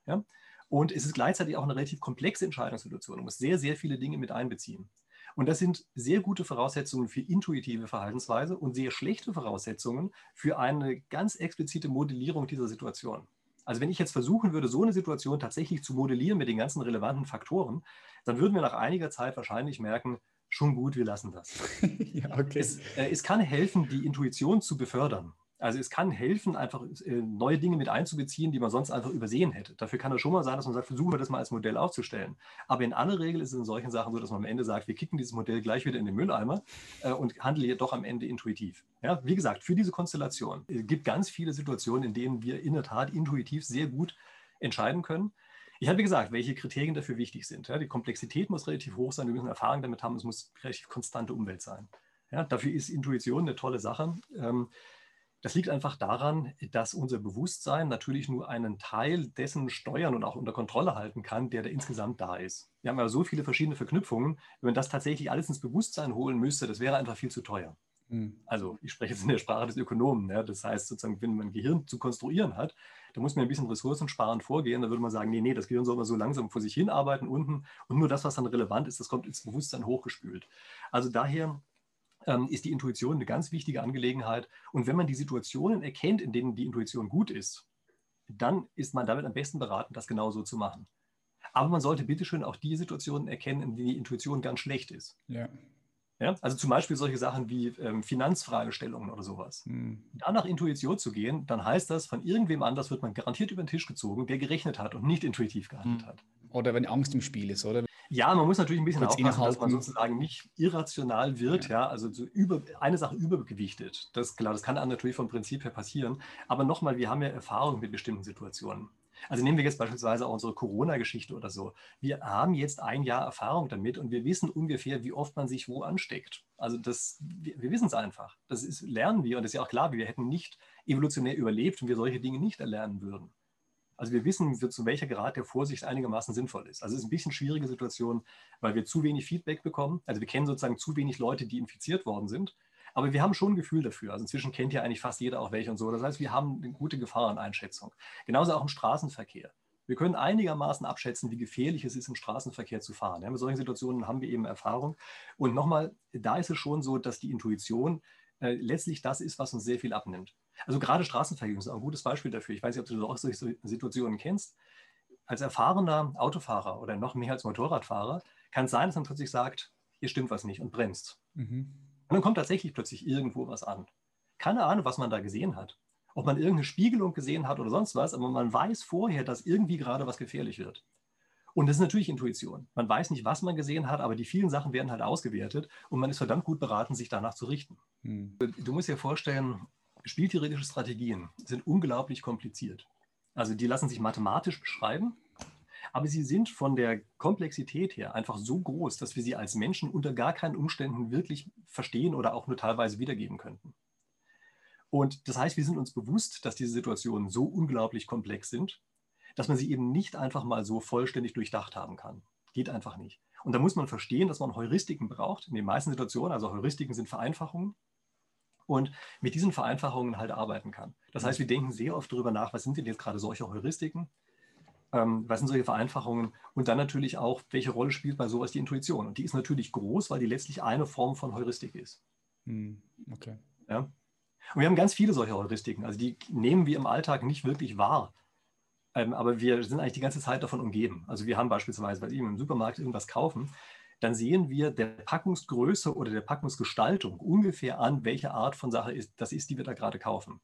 Ja? Und es ist gleichzeitig auch eine relativ komplexe Entscheidungssituation. Du musst sehr, sehr viele Dinge mit einbeziehen. Und das sind sehr gute Voraussetzungen für intuitive Verhaltensweise und sehr schlechte Voraussetzungen für eine ganz explizite Modellierung dieser Situation. Also wenn ich jetzt versuchen würde, so eine Situation tatsächlich zu modellieren mit den ganzen relevanten Faktoren, dann würden wir nach einiger Zeit wahrscheinlich merken, schon gut, wir lassen das. ja, okay. es, äh, es kann helfen, die Intuition zu befördern. Also es kann helfen, einfach äh, neue Dinge mit einzubeziehen, die man sonst einfach übersehen hätte. Dafür kann es schon mal sein, dass man sagt, versuchen wir das mal als Modell aufzustellen. Aber in aller Regel ist es in solchen Sachen so, dass man am Ende sagt, wir kicken dieses Modell gleich wieder in den Mülleimer äh, und handeln hier doch am Ende intuitiv. Ja, wie gesagt, für diese Konstellation es gibt ganz viele Situationen, in denen wir in der Tat intuitiv sehr gut entscheiden können. Ich habe gesagt, welche Kriterien dafür wichtig sind. Ja, die Komplexität muss relativ hoch sein, wir müssen Erfahrung damit haben, es muss relativ konstante Umwelt sein. Ja, dafür ist Intuition eine tolle Sache. Ähm, das liegt einfach daran, dass unser Bewusstsein natürlich nur einen Teil dessen steuern und auch unter Kontrolle halten kann, der da insgesamt da ist. Wir haben ja so viele verschiedene Verknüpfungen. Wenn man das tatsächlich alles ins Bewusstsein holen müsste, das wäre einfach viel zu teuer. Hm. Also ich spreche jetzt in der Sprache des Ökonomen. Ja. Das heißt sozusagen, wenn man ein Gehirn zu konstruieren hat, da muss man ein bisschen ressourcensparend vorgehen. Da würde man sagen, nee, nee, das Gehirn soll mal so langsam vor sich hin arbeiten unten und nur das, was dann relevant ist, das kommt ins Bewusstsein hochgespült. Also daher ähm, ist die Intuition eine ganz wichtige Angelegenheit. Und wenn man die Situationen erkennt, in denen die Intuition gut ist, dann ist man damit am besten beraten, das genauso zu machen. Aber man sollte bitteschön auch die Situationen erkennen, in denen die Intuition ganz schlecht ist. Ja. Ja, also zum Beispiel solche Sachen wie ähm, Finanzfragestellungen oder sowas. Hm. Da nach Intuition zu gehen, dann heißt das, von irgendwem anders wird man garantiert über den Tisch gezogen, der gerechnet hat und nicht intuitiv gehandelt hm. hat. Oder wenn Angst im Spiel ist, oder? Ja, man muss natürlich ein bisschen Kurz aufpassen, dass man sozusagen nicht irrational wird, ja, ja also so über, eine Sache übergewichtet. Das, klar, das kann einem natürlich vom Prinzip her passieren. Aber nochmal, wir haben ja Erfahrung mit bestimmten Situationen. Also nehmen wir jetzt beispielsweise auch unsere Corona-Geschichte oder so. Wir haben jetzt ein Jahr Erfahrung damit und wir wissen ungefähr, wie oft man sich wo ansteckt. Also das, wir, wir wissen es einfach. Das ist, lernen wir und das ist ja auch klar, wir hätten nicht evolutionär überlebt, wenn wir solche Dinge nicht erlernen würden. Also wir wissen, zu welcher Grad der Vorsicht einigermaßen sinnvoll ist. Also es ist ein bisschen schwierige Situation, weil wir zu wenig Feedback bekommen. Also wir kennen sozusagen zu wenig Leute, die infiziert worden sind. Aber wir haben schon ein Gefühl dafür. Also inzwischen kennt ja eigentlich fast jeder auch welche und so. Das heißt, wir haben eine gute Gefahreneinschätzung. Genauso auch im Straßenverkehr. Wir können einigermaßen abschätzen, wie gefährlich es ist, im Straßenverkehr zu fahren. Ja, mit solchen Situationen haben wir eben Erfahrung. Und nochmal, da ist es schon so, dass die Intuition äh, letztlich das ist, was uns sehr viel abnimmt. Also gerade Straßenverkehr ist ein gutes Beispiel dafür. Ich weiß nicht, ob du auch solche Situationen kennst. Als erfahrener Autofahrer oder noch mehr als Motorradfahrer kann es sein, dass man plötzlich sagt, hier stimmt was nicht und bremst. Mhm. Und dann kommt tatsächlich plötzlich irgendwo was an. Keine Ahnung, was man da gesehen hat. Ob man irgendeine Spiegelung gesehen hat oder sonst was, aber man weiß vorher, dass irgendwie gerade was gefährlich wird. Und das ist natürlich Intuition. Man weiß nicht, was man gesehen hat, aber die vielen Sachen werden halt ausgewertet und man ist verdammt gut beraten, sich danach zu richten. Hm. Du musst dir vorstellen, spieltheoretische Strategien sind unglaublich kompliziert. Also die lassen sich mathematisch beschreiben, aber sie sind von der Komplexität her einfach so groß, dass wir sie als Menschen unter gar keinen Umständen wirklich verstehen oder auch nur teilweise wiedergeben könnten. Und das heißt, wir sind uns bewusst, dass diese Situationen so unglaublich komplex sind, dass man sie eben nicht einfach mal so vollständig durchdacht haben kann. Geht einfach nicht. Und da muss man verstehen, dass man Heuristiken braucht. In den meisten Situationen, also Heuristiken sind Vereinfachungen, und mit diesen Vereinfachungen halt arbeiten kann. Das heißt, wir denken sehr oft darüber nach, was sind denn jetzt gerade solche Heuristiken? Ähm, was sind solche Vereinfachungen? Und dann natürlich auch, welche Rolle spielt bei sowas die Intuition? Und die ist natürlich groß, weil die letztlich eine Form von Heuristik ist. Hm, okay. Ja? Und wir haben ganz viele solche Heuristiken. Also die nehmen wir im Alltag nicht wirklich wahr. Ähm, aber wir sind eigentlich die ganze Zeit davon umgeben. Also wir haben beispielsweise, weil wir im Supermarkt irgendwas kaufen, dann sehen wir der Packungsgröße oder der Packungsgestaltung ungefähr an, welche Art von Sache ist, das ist, die wir da gerade kaufen.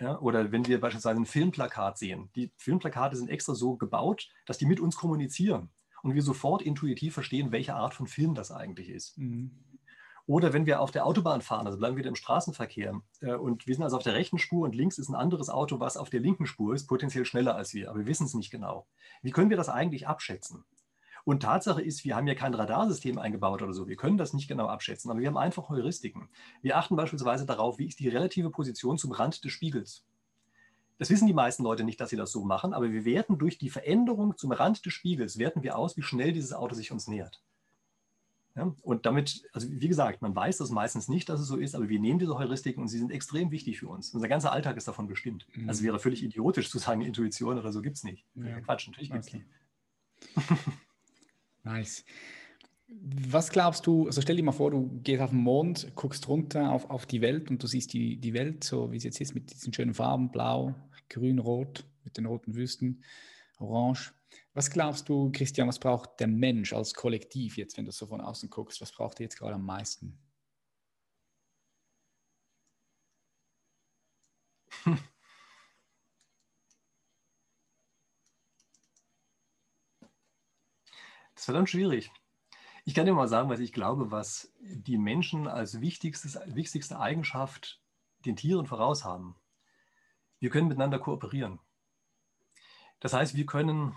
Ja, oder wenn wir beispielsweise ein Filmplakat sehen. Die Filmplakate sind extra so gebaut, dass die mit uns kommunizieren und wir sofort intuitiv verstehen, welche Art von Film das eigentlich ist. Mhm. Oder wenn wir auf der Autobahn fahren, also bleiben wir wieder im Straßenverkehr äh, und wir sind also auf der rechten Spur und links ist ein anderes Auto, was auf der linken Spur ist, potenziell schneller als wir, aber wir wissen es nicht genau. Wie können wir das eigentlich abschätzen? Und Tatsache ist, wir haben ja kein Radarsystem eingebaut oder so. Wir können das nicht genau abschätzen, aber wir haben einfach Heuristiken. Wir achten beispielsweise darauf, wie ist die relative Position zum Rand des Spiegels. Das wissen die meisten Leute nicht, dass sie das so machen, aber wir werten durch die Veränderung zum Rand des Spiegels, werten wir aus, wie schnell dieses Auto sich uns nähert. Ja, und damit, also wie gesagt, man weiß das meistens nicht, dass es so ist, aber wir nehmen diese Heuristiken und sie sind extrem wichtig für uns. Unser ganzer Alltag ist davon bestimmt. Mhm. Also wäre völlig idiotisch zu sagen, Intuition oder so gibt es nicht. Ja. Quatsch, natürlich gibt es die. Nice. Was glaubst du, also stell dir mal vor, du gehst auf den Mond, guckst runter auf, auf die Welt und du siehst die, die Welt so, wie sie jetzt ist, mit diesen schönen Farben, blau, grün, rot, mit den roten Wüsten, orange. Was glaubst du, Christian, was braucht der Mensch als Kollektiv jetzt, wenn du so von außen guckst? Was braucht er jetzt gerade am meisten? Das wird dann schwierig. Ich kann dir mal sagen, was ich glaube, was die Menschen als wichtigste Eigenschaft den Tieren voraus haben. Wir können miteinander kooperieren. Das heißt, wir können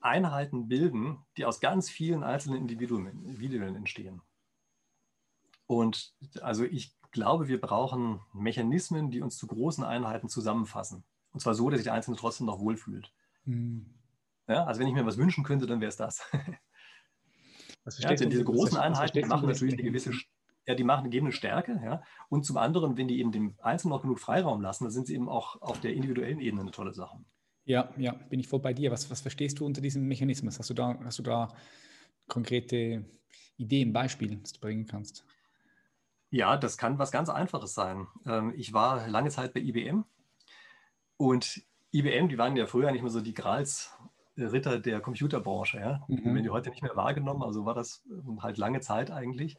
Einheiten bilden, die aus ganz vielen einzelnen Individuen, Individuen entstehen. Und also ich glaube, wir brauchen Mechanismen, die uns zu großen Einheiten zusammenfassen. Und zwar so, dass sich der Einzelne trotzdem noch wohlfühlt. Mhm. Ja, also wenn ich mir was wünschen könnte, dann wäre es das. ja, also diese großen Einheiten die machen natürlich eine gewisse, ja, die machen, geben eine Stärke, ja. Und zum anderen, wenn die eben dem Einzelnen noch genug Freiraum lassen, dann sind sie eben auch auf der individuellen Ebene eine tolle Sache. Ja, ja, bin ich voll bei dir. Was, was verstehst du unter diesem Mechanismus? Hast du da, hast du da konkrete Ideen, Beispiele, die du bringen kannst? Ja, das kann was ganz Einfaches sein. Ähm, ich war lange Zeit bei IBM und IBM, die waren ja früher nicht mehr so die Grals Ritter der Computerbranche. Ja? Mhm. Werden die heute nicht mehr wahrgenommen, also war das ähm, halt lange Zeit eigentlich.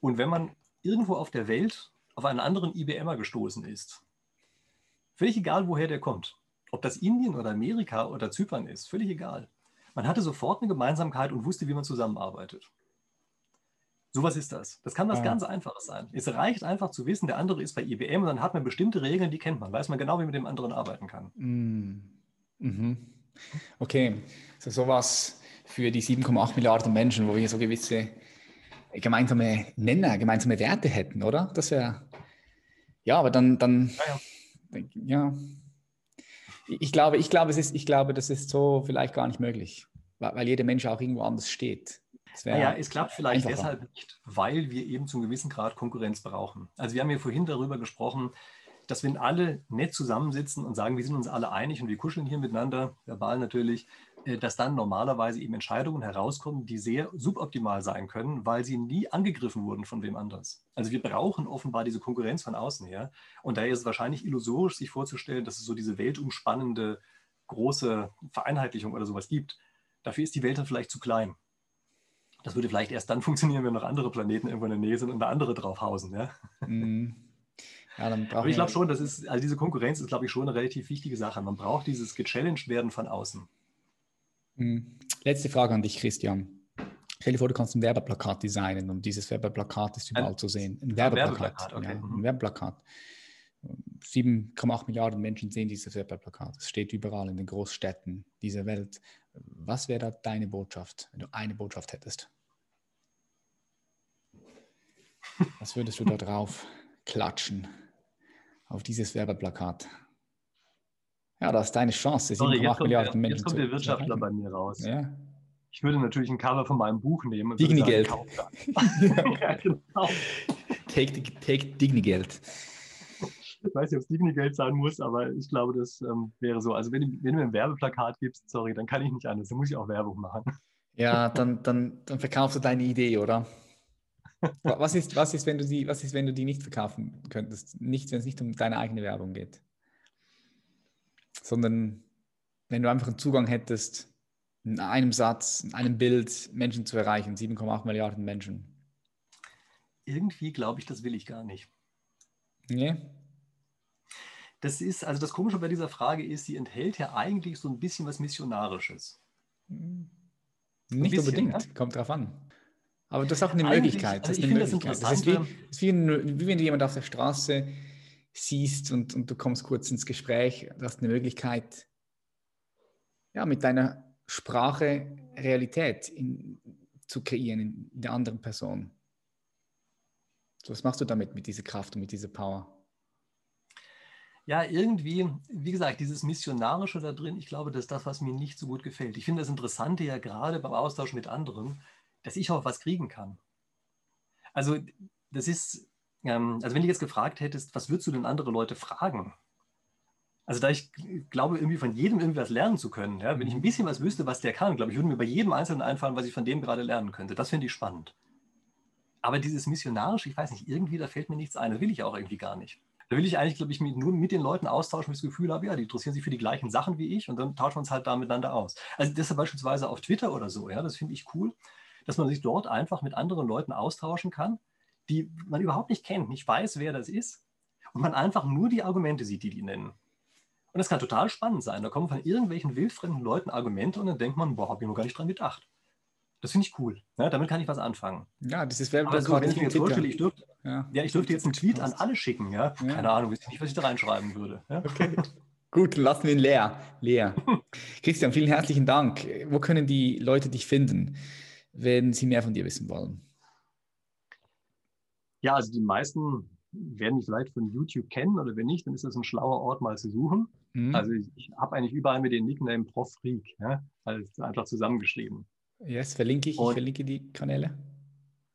Und wenn man irgendwo auf der Welt auf einen anderen IBMer gestoßen ist, völlig egal, woher der kommt, ob das Indien oder Amerika oder Zypern ist, völlig egal. Man hatte sofort eine Gemeinsamkeit und wusste, wie man zusammenarbeitet. Sowas ist das. Das kann was ja. ganz Einfaches sein. Es reicht einfach zu wissen, der andere ist bei IBM und dann hat man bestimmte Regeln, die kennt man. Weiß man genau, wie man mit dem anderen arbeiten kann. Mm. Mhm. Okay, so sowas für die 7,8 Milliarden Menschen, wo wir so gewisse gemeinsame Nenner, gemeinsame Werte hätten, oder? Das wäre, ja, aber dann, dann, ja, ja. ja. Ich glaube, ich glaube, es ist, ich glaube, das ist so vielleicht gar nicht möglich, weil, weil jeder Mensch auch irgendwo anders steht. Ja, es klappt vielleicht einfacher. deshalb nicht, weil wir eben zu einem gewissen Grad Konkurrenz brauchen. Also wir haben ja vorhin darüber gesprochen, dass wenn alle nett zusammensitzen und sagen, wir sind uns alle einig und wir kuscheln hier miteinander, verbal natürlich, äh, dass dann normalerweise eben Entscheidungen herauskommen, die sehr suboptimal sein können, weil sie nie angegriffen wurden von wem anders. Also wir brauchen offenbar diese Konkurrenz von außen her. Und daher ist es wahrscheinlich illusorisch, sich vorzustellen, dass es so diese weltumspannende große Vereinheitlichung oder sowas gibt. Dafür ist die Welt dann vielleicht zu klein. Das würde vielleicht erst dann funktionieren, wenn noch andere Planeten irgendwo in der Nähe sind und da andere draufhausen. Ja? Mm. Ja, Aber ich glaube schon, das ist, also diese Konkurrenz ist, glaube ich, schon eine relativ wichtige Sache. Man braucht dieses gechallenged werden von außen. Hm. Letzte Frage an dich, Christian. Stell dir vor, du kannst ein Werbeplakat designen und dieses Werbeplakat ist überall ein, zu sehen. Ein Werbeplakat. Werbeplakat okay. ja, ein mhm. Werbeplakat. 7,8 Milliarden Menschen sehen dieses Werbeplakat. Es steht überall in den Großstädten dieser Welt. Was wäre da deine Botschaft, wenn du eine Botschaft hättest? Was würdest du da drauf klatschen auf dieses Werbeplakat? Ja, das ist deine Chance. Sorry, jetzt, kommt, Milliarden Menschen jetzt kommt der Wirtschaftler bei mir raus. Ja. Ich würde natürlich ein Cover von meinem Buch nehmen. Und Digni-Geld. ja, genau. Take, take Digni-Geld. Ich weiß nicht, ob es Digni-Geld sein muss, aber ich glaube, das ähm, wäre so. Also, wenn, wenn, du mir ein Werbeplakat gibst, sorry, dann kann ich nicht anders. Dann muss ich auch Werbung machen. Ja, dann, dann, dann verkaufst du deine Idee, oder? Was ist, was, ist, wenn du die, was ist, wenn du die nicht verkaufen könntest? Nicht, wenn es nicht um deine eigene Werbung geht sondern wenn du einfach einen Zugang hättest, in einem Satz, in einem Bild Menschen zu erreichen, 7,8 Milliarden Menschen. Irgendwie glaube ich, das will ich gar nicht. Nee. Das ist, also das Komische bei dieser Frage ist, sie enthält ja eigentlich so ein bisschen was Missionarisches. Nicht bisschen, unbedingt, ja? kommt drauf an. Aber das ist auch eine eigentlich, Möglichkeit. Also ich finde das interessant. Das ist, wie, das ist wie, wie, wenn du jemand auf der Straße siehst und, und du kommst kurz ins Gespräch, du hast eine Möglichkeit, ja, mit deiner Sprache Realität in, zu kreieren in der anderen Person. So, was machst du damit, mit dieser Kraft und mit dieser Power? Ja, irgendwie, wie gesagt, dieses Missionarische da drin, ich glaube, das ist das, was mir nicht so gut gefällt. Ich finde das Interessante ja gerade beim Austausch mit anderen, dass ich auch was kriegen kann. Also, das ist, ähm, also wenn du jetzt gefragt hättest, was würdest du denn andere Leute fragen? Also da ich glaube, irgendwie von jedem irgendwie was lernen zu können, ja, wenn ich ein bisschen was wüsste, was der kann, glaube ich, würde mir bei jedem Einzelnen einfallen, was ich von dem gerade lernen könnte. Das finde ich spannend. Aber dieses Missionarische, ich weiß nicht, irgendwie, da fällt mir nichts ein. Das will ich auch irgendwie gar nicht. Da will ich eigentlich, glaube ich, nur mit den Leuten austauschen, wenn ich das Gefühl habe, ja, die interessieren sich für die gleichen Sachen wie ich und dann tauschen wir uns halt da miteinander aus. Also deshalb beispielsweise auf Twitter oder so, ja, das finde ich cool, dass man sich dort einfach mit anderen Leuten austauschen kann die man überhaupt nicht kennt, nicht weiß, wer das ist und man einfach nur die Argumente sieht, die die nennen. Und das kann total spannend sein. Da kommen von irgendwelchen wildfremden Leuten Argumente und dann denkt man, boah, habe ich noch gar nicht dran gedacht. Das finde ich cool. Ja, damit kann ich was anfangen. Ja, das ist so, wenn ich mir jetzt vorstelle, ich dürfte, ja. ja. ich dürfte jetzt einen Tweet an alle schicken. Ja? ja. Keine Ahnung, weiß nicht, was ich da reinschreiben würde. Okay. Gut, lassen wir ihn leer. leer. Christian, vielen herzlichen Dank. Wo können die Leute dich finden, wenn sie mehr von dir wissen wollen? Ja, also die meisten werden mich vielleicht von YouTube kennen oder wenn nicht, dann ist das ein schlauer Ort mal zu suchen. Mhm. Also ich, ich habe eigentlich überall mit dem Nickname Prof Freak, ja, also einfach zusammengeschrieben. Yes, verlinke ich, Und, ich verlinke die Kanäle.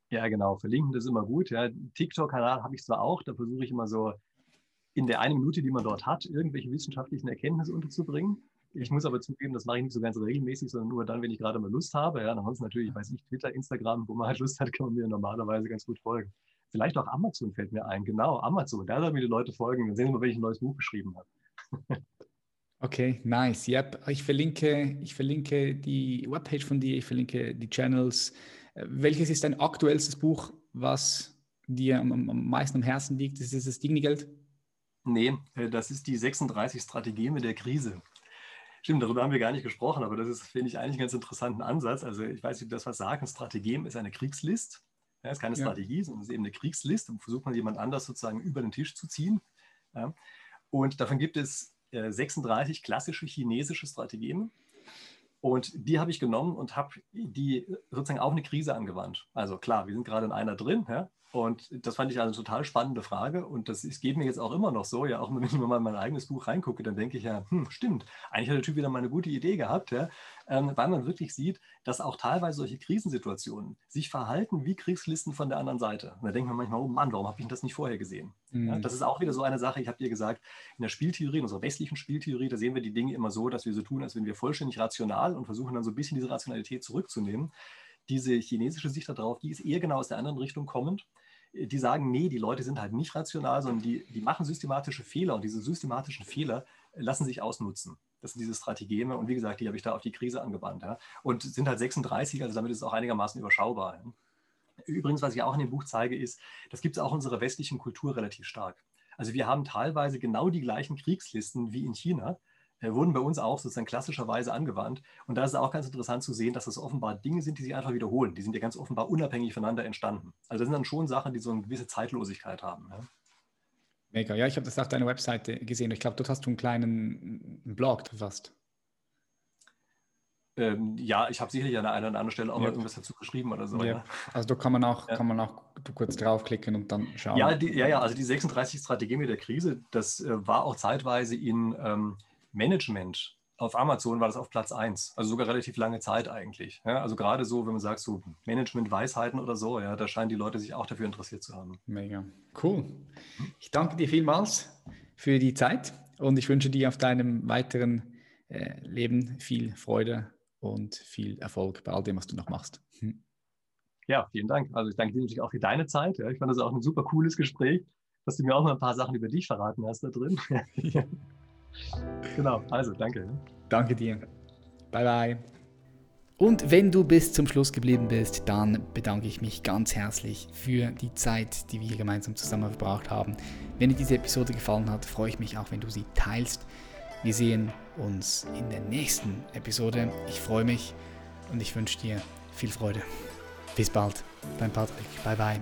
Ja, genau, verlinken das ist immer gut. Ja. TikTok-Kanal habe ich zwar auch, da versuche ich immer so in der einen Minute, die man dort hat, irgendwelche wissenschaftlichen Erkenntnisse unterzubringen. Ich muss aber zugeben, das mache ich nicht so ganz regelmäßig, sondern nur dann, wenn ich gerade mal Lust habe. Ja, ansonsten natürlich, weiß ich, Twitter, Instagram, wo man halt Lust hat, kann man mir normalerweise ganz gut folgen. Vielleicht auch Amazon fällt mir ein. Genau, Amazon. Da sollten mir die Leute folgen. Dann sehen Sie mal, welches neues Buch geschrieben habe. okay, nice. Yep. Ich verlinke, ich verlinke die Webpage von dir, ich verlinke die Channels. Äh, welches ist dein aktuellstes Buch, was dir am, am meisten am Herzen liegt? Ist es das Digni-Geld? Nee, äh, das ist die 36 Strategien mit der Krise. Stimmt, darüber haben wir gar nicht gesprochen, aber das ist, finde ich, eigentlich einen ganz interessanten Ansatz. Also ich weiß nicht, ob das was sagt. Ein Strategem ist eine Kriegslist. Ja, ist keine ja. Strategie, sondern es ist eben eine Kriegslist. Und versucht man jemand anders sozusagen über den Tisch zu ziehen. Ja. Und davon gibt es äh, 36 klassische chinesische Strategien. Und die habe ich genommen und habe die sozusagen auch eine Krise angewandt. Also klar, wir sind gerade in einer drin, ja, und das fand ich eine total spannende Frage. Und das ist, geht mir jetzt auch immer noch so. Ja, auch wenn ich mal in mein eigenes Buch reingucke, dann denke ich ja, hm, stimmt, eigentlich hat der Typ wieder mal eine gute Idee gehabt, ja, ähm, weil man wirklich sieht, dass auch teilweise solche Krisensituationen sich verhalten wie Kriegslisten von der anderen Seite. Und da denkt man manchmal, oh Mann, warum habe ich das nicht vorher gesehen? Mhm. Ja, das ist auch wieder so eine Sache, ich habe dir gesagt, in der Spieltheorie, in unserer westlichen Spieltheorie, da sehen wir die Dinge immer so, dass wir so tun, als wenn wir vollständig rational und versuchen dann so ein bisschen diese Rationalität zurückzunehmen diese chinesische Sicht darauf, die ist eher genau aus der anderen Richtung kommend die sagen, nee, die Leute sind halt nicht rational, sondern die, die machen systematische Fehler und diese systematischen Fehler lassen sich ausnutzen. Das sind diese Strategeme und wie gesagt, die habe ich da auf die Krise angewandt. Ja. Und sind halt 36, also damit ist es auch einigermaßen überschaubar. Übrigens, was ich auch in dem Buch zeige, ist, das gibt es auch in unserer westlichen Kultur relativ stark. Also wir haben teilweise genau die gleichen Kriegslisten wie in China, äh, wurden bei uns auch sozusagen klassischerweise angewandt. Und da ist es auch ganz interessant zu sehen, dass das offenbar Dinge sind, die sich einfach wiederholen. Die sind ja ganz offenbar unabhängig voneinander entstanden. Also das sind dann schon Sachen, die so eine gewisse Zeitlosigkeit haben. Ja. Mega, ja, ich habe das auf deiner Webseite gesehen. Ich glaube, dort hast du einen kleinen Blog verfasst. Ähm, ja, ich habe sicherlich an einer oder anderen Stelle auch ja. mal irgendwas dazu geschrieben oder so. Ja. Ja. Also da kann man auch, kann man auch kurz draufklicken und dann schauen. Ja, die, ja, ja, also die 36 Strategien mit der Krise, das äh, war auch zeitweise in ähm, Management auf Amazon war das auf Platz 1, also sogar relativ lange Zeit eigentlich. Ja, also gerade so, wenn man sagt, so Management-Weisheiten oder so, ja, da scheinen die Leute sich auch dafür interessiert zu haben. Mega. Cool. Ich danke dir vielmals für die Zeit und ich wünsche dir auf deinem weiteren äh, Leben viel Freude und viel Erfolg bei all dem, was du noch machst. Hm. Ja, vielen Dank. Also ich danke dir natürlich auch für deine Zeit. Ja. Ich fand das auch ein super cooles Gespräch, dass du mir auch mal ein paar Sachen über dich verraten hast da drin. Genau, also danke. Danke dir. Bye bye. Und wenn du bis zum Schluss geblieben bist, dann bedanke ich mich ganz herzlich für die Zeit, die wir gemeinsam zusammen verbracht haben. Wenn dir diese Episode gefallen hat, freue ich mich auch, wenn du sie teilst. Wir sehen uns in der nächsten Episode. Ich freue mich und ich wünsche dir viel Freude. Bis bald, dein Patrick. Bye bye.